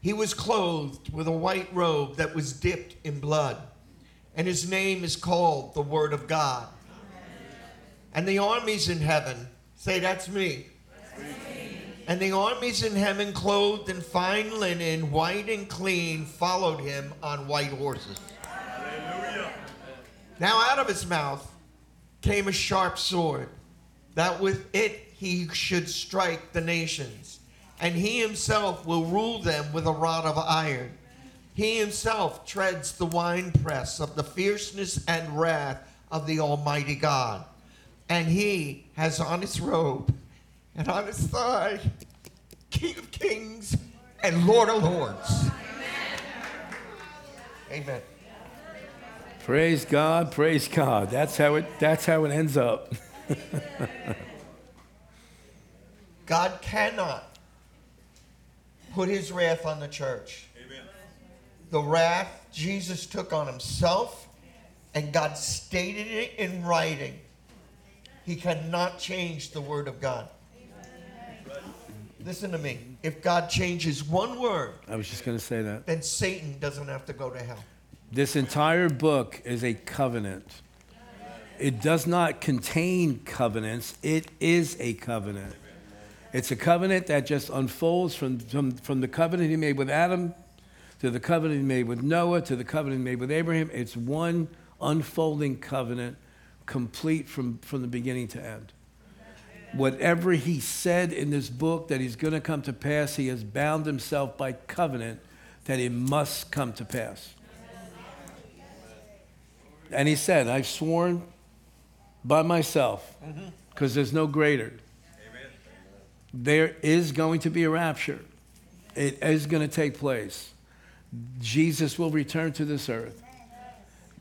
He was clothed with a white robe that was dipped in blood, and his name is called the Word of God. And the armies in heaven say, That's me. And the armies in heaven, clothed in fine linen, white and clean, followed him on white horses. Now out of his mouth came a sharp sword, that with it he should strike the nations. And he himself will rule them with a rod of iron. He himself treads the winepress of the fierceness and wrath of the Almighty God. And he has on his robe and on his thigh King of Kings and Lord of Lords. Amen. Praise God, praise God. That's how it that's how it ends up. God cannot put his wrath on the church. The wrath Jesus took on himself, and God stated it in writing. He cannot change the word of God. Listen to me. If God changes one word, I was just going to say that. then Satan doesn't have to go to hell. This entire book is a covenant. It does not contain covenants, it is a covenant. It's a covenant that just unfolds from, from, from the covenant he made with Adam to the covenant he made with Noah to the covenant he made with Abraham. It's one unfolding covenant, complete from, from the beginning to end. Whatever he said in this book that he's going to come to pass, he has bound himself by covenant that it must come to pass. And he said, I've sworn by myself, mm-hmm. because there's no greater. There is going to be a rapture. It is going to take place. Jesus will return to this earth.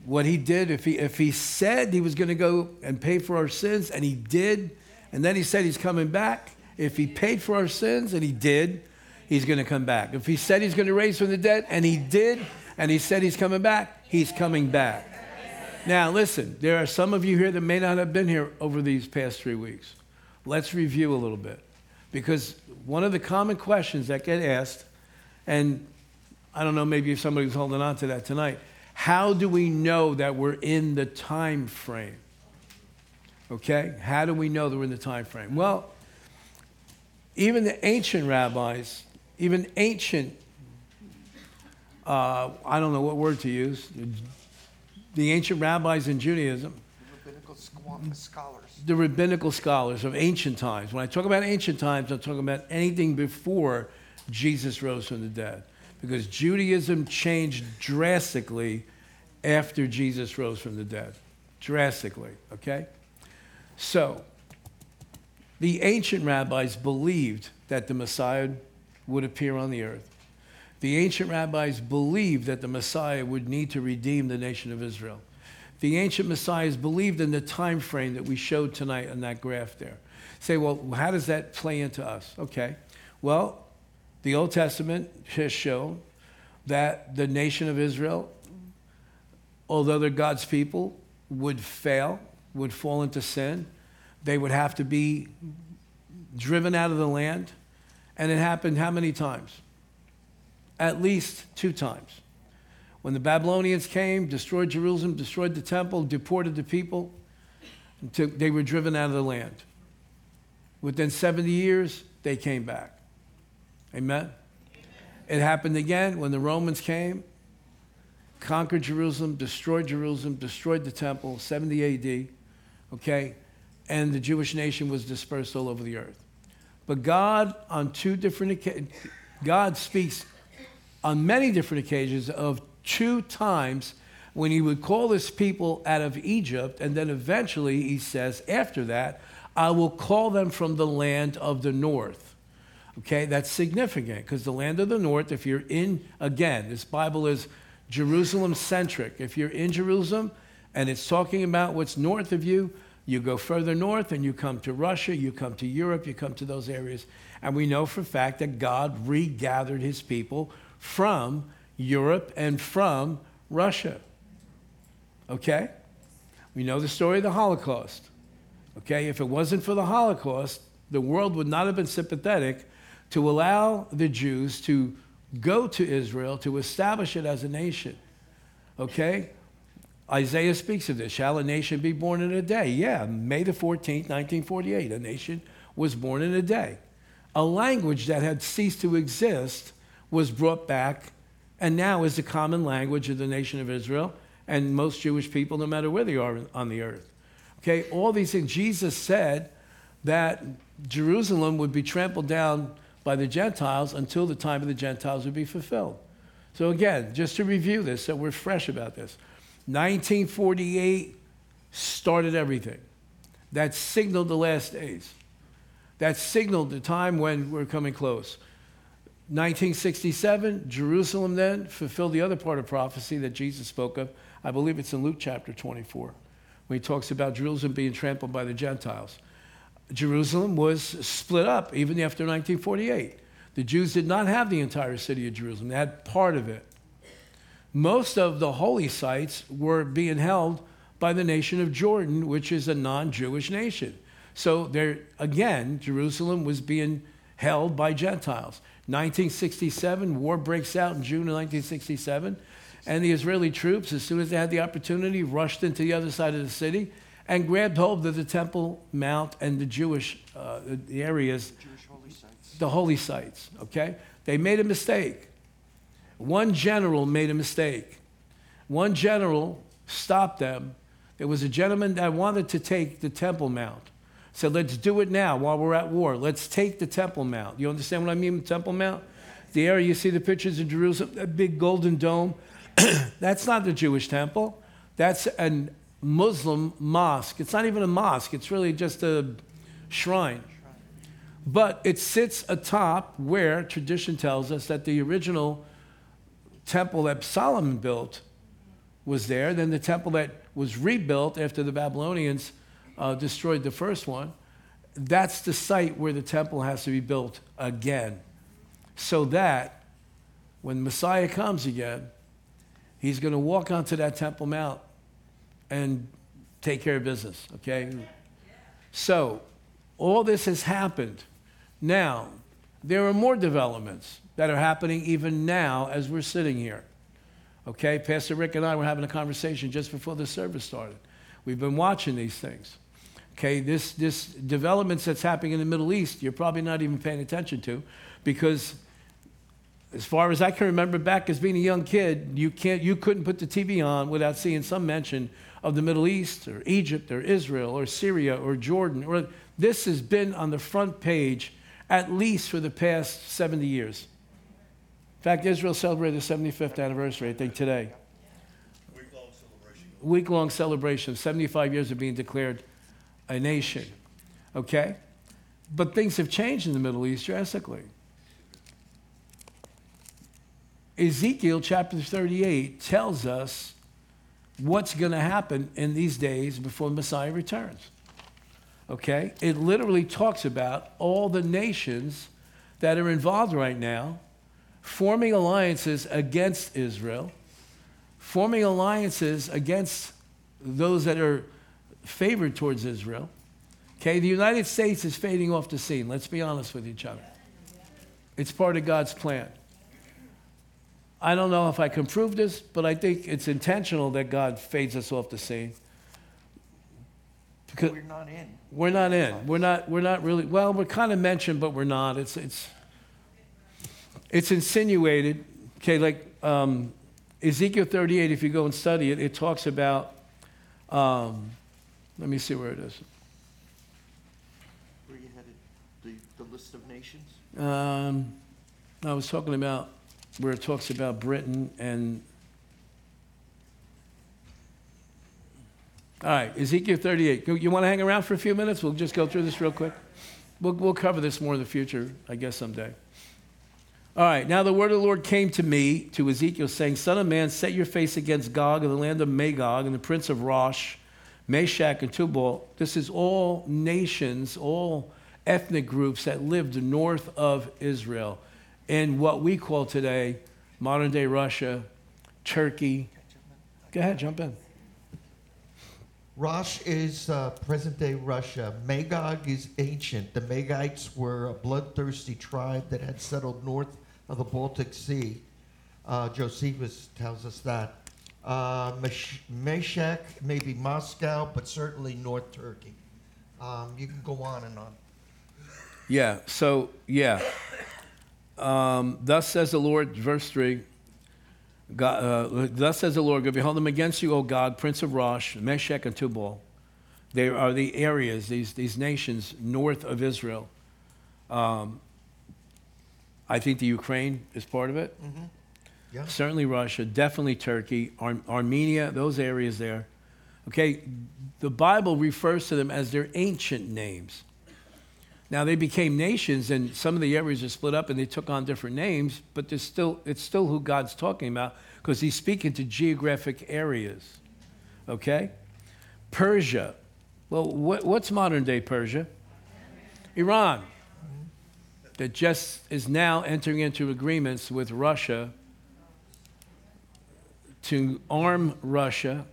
What he did, if he, if he said he was going to go and pay for our sins, and he did, and then he said he's coming back, if he paid for our sins, and he did, he's going to come back. If he said he's going to raise from the dead, and he did, and he said he's coming back, he's coming back. Now, listen, there are some of you here that may not have been here over these past three weeks. let's review a little bit. Because one of the common questions that get asked, and I don't know, maybe if somebody's holding on to that tonight, how do we know that we're in the time frame? Okay? How do we know that we're in the time frame? Well, even the ancient rabbis, even ancient, uh, I don't know what word to use, the ancient rabbis in Judaism, Rabbinical scholars. the rabbinical scholars of ancient times. When I talk about ancient times, I'm talking about anything before Jesus rose from the dead. Because Judaism changed drastically after Jesus rose from the dead. Drastically, okay? So, the ancient rabbis believed that the Messiah would appear on the earth. The ancient rabbis believed that the Messiah would need to redeem the nation of Israel. The ancient messiahs believed in the time frame that we showed tonight on that graph there. Say, well, how does that play into us? Okay. Well, the Old Testament has shown that the nation of Israel, although they're God's people, would fail, would fall into sin. They would have to be driven out of the land. And it happened how many times? At least two times. When the Babylonians came, destroyed Jerusalem, destroyed the temple, deported the people, they were driven out of the land. Within 70 years, they came back. Amen? It happened again when the Romans came, conquered Jerusalem, destroyed Jerusalem, destroyed the temple, 70 AD, okay? And the Jewish nation was dispersed all over the earth. But God, on two different occasions, God speaks on many different occasions of two times when he would call his people out of Egypt, and then eventually he says, after that, I will call them from the land of the north. Okay, that's significant because the land of the north, if you're in, again, this Bible is Jerusalem centric. If you're in Jerusalem and it's talking about what's north of you, you go further north and you come to Russia, you come to Europe, you come to those areas. And we know for a fact that God regathered his people from Europe and from Russia. Okay? We know the story of the Holocaust. Okay? If it wasn't for the Holocaust, the world would not have been sympathetic to allow the Jews to go to Israel to establish it as a nation. Okay? Isaiah speaks of this. Shall a nation be born in a day? Yeah, May the 14th, 1948, a nation was born in a day. A language that had ceased to exist was brought back and now is the common language of the nation of Israel and most Jewish people, no matter where they are on the earth. Okay, all these things. Jesus said that Jerusalem would be trampled down by the Gentiles until the time of the Gentiles would be fulfilled. So, again, just to review this, so we're fresh about this. 1948 started everything. That signaled the last days. That signaled the time when we're coming close. 1967, Jerusalem then fulfilled the other part of prophecy that Jesus spoke of. I believe it's in Luke chapter 24, when he talks about Jerusalem being trampled by the Gentiles. Jerusalem was split up even after 1948. The Jews did not have the entire city of Jerusalem, they had part of it. Most of the holy sites were being held by the nation of Jordan, which is a non Jewish nation. So there, again, Jerusalem was being held by Gentiles. 1967, war breaks out in June of 1967, and the Israeli troops, as soon as they had the opportunity, rushed into the other side of the city and grabbed hold of the Temple Mount and the Jewish uh, the areas, the holy sites. Okay, they made a mistake. One general made a mistake. One general stopped them. There was a gentleman that wanted to take the Temple Mount. Said, let's do it now while we're at war. Let's take the Temple Mount. You understand what I mean with Temple Mount? The area you see the pictures of Jerusalem, that big golden dome. That's not the Jewish temple. That's a Muslim mosque. It's not even a mosque, it's really just a shrine. But it sits atop where tradition tells us that the original temple that Solomon built was there. Then the temple that was rebuilt after the Babylonians uh, destroyed the first one. That's the site where the temple has to be built again. So that when Messiah comes again, he's going to walk onto that Temple Mount and take care of business, okay? So, All this has happened. Now, there are more developments that are happening even now as we're sitting here. Okay, Pastor Rick and I were having a conversation just before the service started. We've been watching these things. Okay, this, this developments that's happening in the Middle East, you're probably not even paying attention to because as far as I can remember back as being a young kid, you, can't, you couldn't put the TV on without seeing some mention of the Middle East or Egypt or Israel or Syria or Jordan. Or, this has been on the front page at least for the past 70 years. In fact, Israel celebrated the 75th anniversary, I think, today. Week long celebration, 75 years of being declared a nation. Okay? But things have changed in the Middle East drastically. Ezekiel chapter 38 tells us what's going to happen in these days before Messiah returns. Okay? It literally talks about all the nations that are involved right now forming alliances against Israel, forming alliances against those that are favored towards Israel. Okay? The United States is fading off the scene. Let's be honest with each other. It's part of God's plan. I don't know if I can prove this, but I think it's intentional that God fades us off the scene. Because We're not in. we're not in. We're not. We're not really. Well, we're kind of mentioned, but we're not. It's it's it's insinuated. Okay, like um, Ezekiel 38. If you go and study it, it talks about. Um, let me see where it is. Where you headed? The, the list of nations? Um, I was talking about where it talks about Britain and. All right, Ezekiel 38. You- want to hang around for a few minutes? We'll just go through this real quick. We'll, we'll cover this more in the future, I guess, someday. All right, now the word of the Lord came to me, to Ezekiel, saying, Son of man, set your face against Gog of the land of Magog and the prince of Rosh, Meshech, and Tubal. This is all nations, all ethnic groups that lived north of Israel in what we call today modern day Russia, Turkey. Go ahead, jump in. Rosh is uh, present day Russia. Magog is ancient. The Magites were a bloodthirsty tribe that had settled north of the Baltic Sea. Uh, Josephus tells us that. Uh, Meshech, maybe Moscow, but certainly North Turkey. Um, you can go on and on. Yeah, so, yeah. Um, thus says the Lord, verse 3. God, uh, thus says the Lord, behold them against you, O Gog, Prince of Rosh, Meshech, and Tubal. They are the areas, these, these nations north of Israel. Um, I think the Ukraine is part of it. Yeah. Certainly Russia, definitely Turkey, Ar- Armenia, those areas there. Okay, the Bible refers to them as their ancient names. Now they became nations, and some of the areas are split up, and they took on different names. But there's still, it's still who God's talking about because He's speaking to geographic areas. Okay, Persia. Well, what, what's modern day Persia? Iran. That just is now entering into agreements with Russia to arm Russia.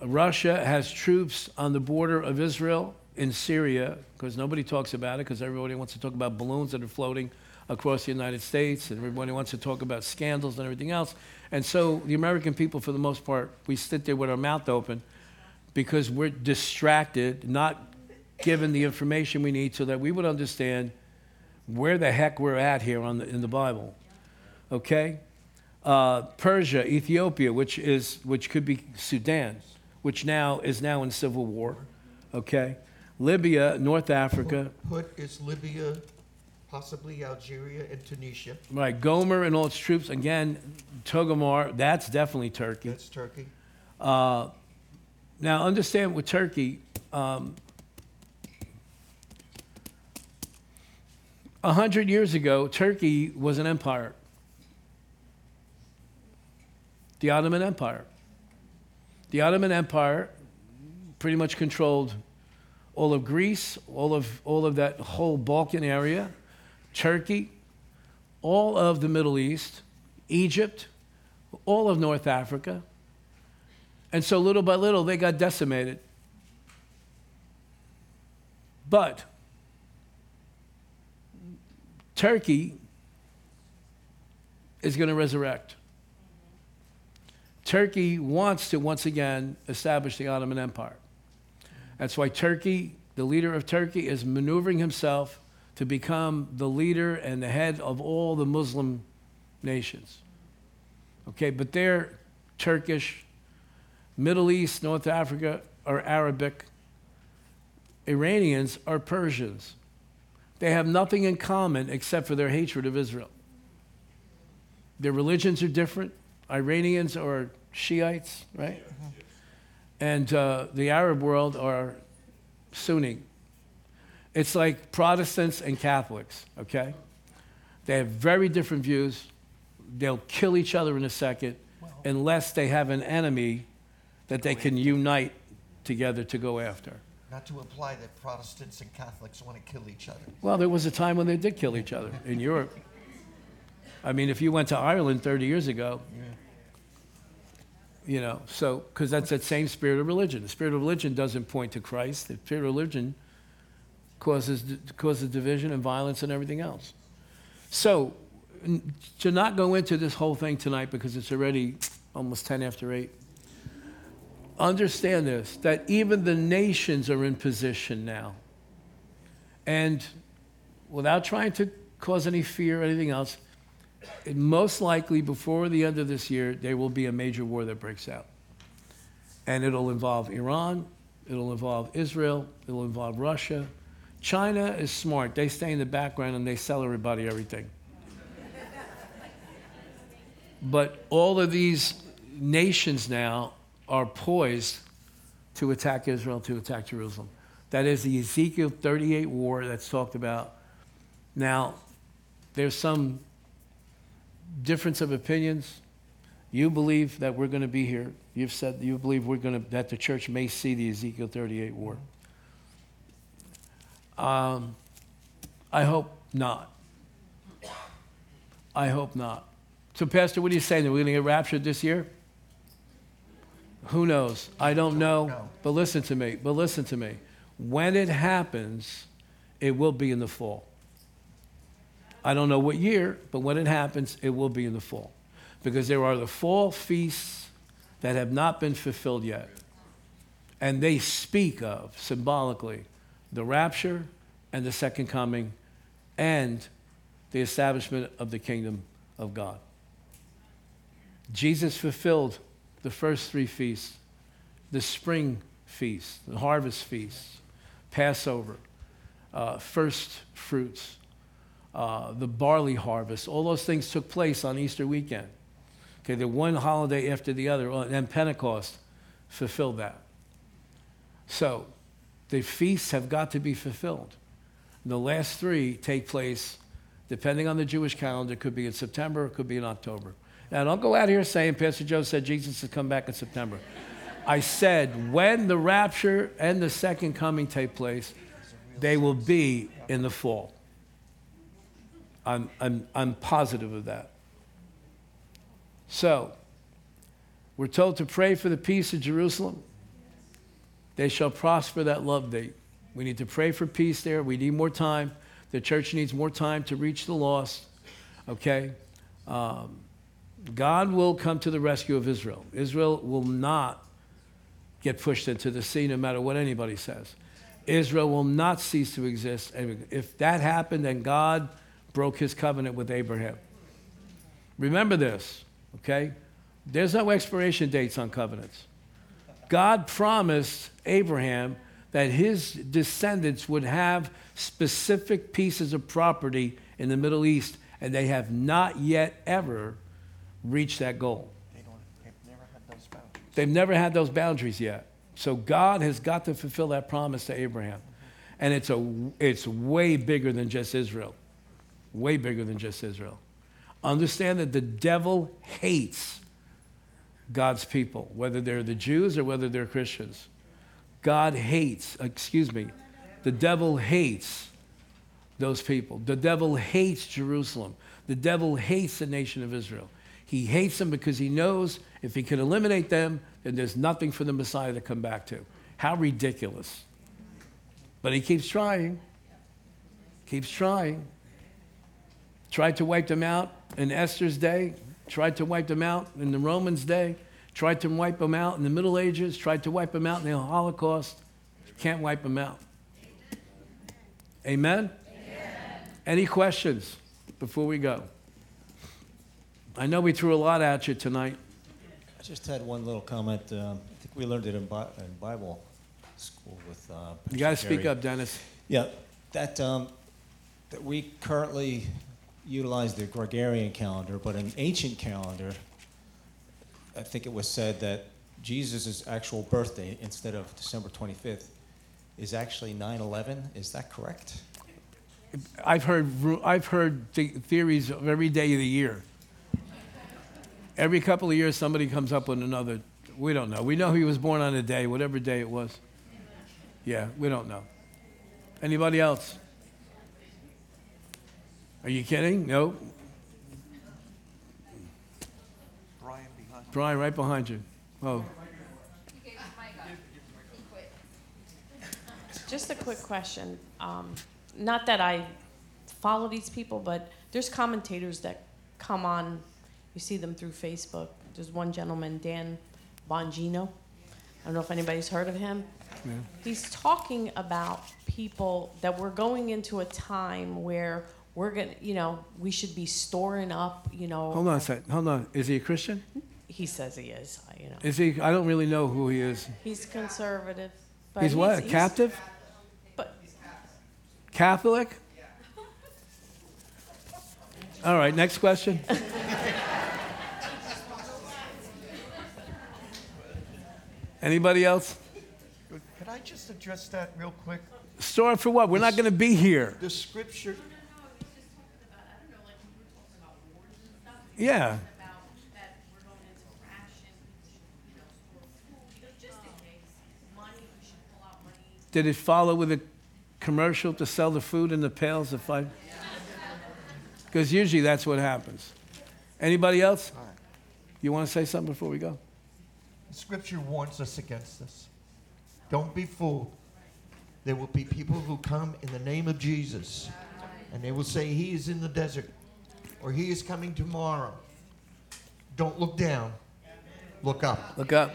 Russia has troops on the border of Israel in Syria because nobody talks about it because everybody wants to talk about balloons that are floating across the United States and everybody wants to talk about scandals and everything else. And so the American people, for the most part, we sit there with our mouth open because we're distracted, not given the information we need so that we would understand where the heck we're at here the, in the Bible. Okay? Uh, Persia, Ethiopia, which is which could be Sudan, which now is now in civil war. Okay? Libya, North Africa, Put is Libya, possibly Algeria, and Tunisia. right? Gomer and all its troops. Again, Togarmah, that's definitely Turkey. That's Turkey. Uh, now, understand with Turkey, um, a hundred years ago, Turkey was an empire. The Ottoman Empire. The Ottoman Empire pretty much controlled all of Greece, all of, all of that whole Balkan area, Turkey, all of the Middle East, Egypt, all of North Africa. And so little by little, they got decimated. But Turkey is going to resurrect. Turkey wants to once again establish the Ottoman Empire. That's why Turkey, the leader of Turkey, is maneuvering himself to become the leader and the head of all the Muslim nations. Okay, but they're Turkish, Middle East, North Africa are Arabic, Iranians are Persians. They have nothing in common except for their hatred of Israel. Their religions are different. Iranians are Shiites, right? And uh, the Arab world are Sunni. It's like Protestants and Catholics, okay? They have very different views. They'll kill each other in a second unless they have an enemy that they can unite together to go after. Not to imply that Protestants and Catholics want to kill each other. Well, there was a time when they did kill each other in Europe. I mean, if you went to Ireland 30 years ago, you know, so, because that's that same spirit of religion. The spirit of religion doesn't point to Christ. The spirit of religion causes, causes division and violence and everything else. So, to not go into this whole thing tonight because it's already almost 10 after 8, understand this that even the nations are in position now. And without trying to cause any fear or anything else, most likely before the end of this year, there will be a major war that breaks out. And it'll involve Iran, it'll involve Israel, it'll involve Russia. China is smart. They stay in the background and they sell everybody everything. But all of these nations now are poised to attack Israel, to attack Jerusalem. That is the Ezekiel 38 war that's talked about. Now, there's some difference of opinions. You believe that we're going to be here. You've said you believe we're going to that the church may see the Ezekiel 38 war. Um, I hope not. I hope not. So, Pastor, what are you saying? Are we going to get raptured this year? Who knows? I don't know. But listen to me. But listen to me. When it happens, it will be in the fall. I don't know what year, but when it happens, it will be in the fall. Because there are the fall feasts that have not been fulfilled yet. And they speak of, symbolically, the rapture and the second coming and the establishment of the kingdom of God. Jesus fulfilled the first three feasts the spring feast, the harvest feast, Passover, uh, first fruits, uh, the barley harvest. All those things took place on Easter weekend. Okay, the one holiday after the other, uh, and Pentecost fulfilled that. So the feasts have got to be fulfilled. The last three take place, depending on the Jewish calendar, could be in September, it could be in October. Now, don't go out here saying Pastor Joe said Jesus has come back in September. I said when the rapture and the second coming take place, they will be in the fall. I'm, I'm, I'm positive of that. So, we're told to pray for the peace of Jerusalem. They shall prosper that love date. We need to pray for peace there. We need more time. The church needs more time to reach the lost. Okay? Um, God will come to the rescue of Israel. Israel will not get pushed into the sea no matter what anybody says. Israel will not cease to exist. And if that happened, then God broke his covenant with Abraham. Remember this, okay? There's no expiration dates on covenants. God promised Abraham that his descendants would have specific pieces of property in the Middle East, and they have not yet ever reached that goal. They don't, they've never had those boundaries. They've never had those boundaries yet. So God has got to fulfill that promise to Abraham. And it's, a, it's way bigger than just Israel. Way bigger than just Israel. Understand that the devil hates God's people, whether they're the Jews or whether they're Christians. God hates, excuse me, the devil hates those people. The devil hates Jerusalem. The devil hates the nation of Israel. He hates them because he knows if he can eliminate them, then there's nothing for the Messiah to come back to. How ridiculous. But he keeps trying. Keeps trying. Tried to wipe them out in Esther's day, tried to wipe them out in the Romans' day, tried to wipe them out in the Middle Ages, tried to wipe them out in the Holocaust. Can't wipe them out. Amen? Any questions before we go? I know we threw a lot at you tonight. I just had one little comment. Um, I think we learned it in, Bi- in Bible school with. Uh, You got to speak up, Dennis. Yeah, that um, that we currently utilize the Gregorian calendar, but an ancient calendar, I think it was said that Jesus' actual birthday instead of December 25th is actually 9/11. Is that correct? I've heard, I've heard the theories of every day of the year. Every couple of years, somebody comes up with another. We don't know. We know he was born on a day, whatever day it was. Yeah, we don't know. Anybody else? Are you kidding? No. Brian behind. Brian, right behind you. Oh, Just a quick question. Um, not that I follow these people, but there's commentators that come on. You see them through Facebook. There's one gentleman, Dan Bongino. I don't know if anybody's heard of him. yeah. He's talking about people that we're going into a time where we're gonna, you know, we should be storing up, you know. Hold on a second. Hold on. Is he a Christian? He says he is, you know. Is he? I don't really know who he is. He's conservative. But He's what? Captive? But Catholic? All right, next question. Anybody else? Could I just address that real quick? Store for what? We're not going to be here. The scripture, Yeah. Did it follow with a commercial to sell the food in the pails of five? Because usually that's what happens. Anybody else? You want to say something before we go? the scripture warns us against this. Don't be fooled. There will be people who come in the name of Jesus, and they will say, He is in the desert, or He is coming tomorrow. Don't look down, look up. Look up.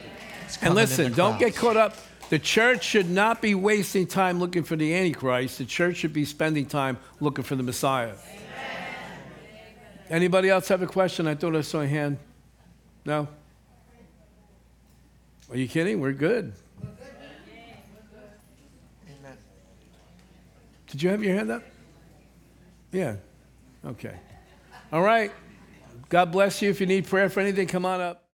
And listen, don't get caught up. The church should not be wasting time looking for the Antichrist. The church should be spending time looking for the Messiah. Anybody else have a question? I thought I saw a hand. No? Are you kidding? We're good. Amen. Did you have your hand up? Yeah. Okay. All right. God bless you. If you need prayer for anything, come on up.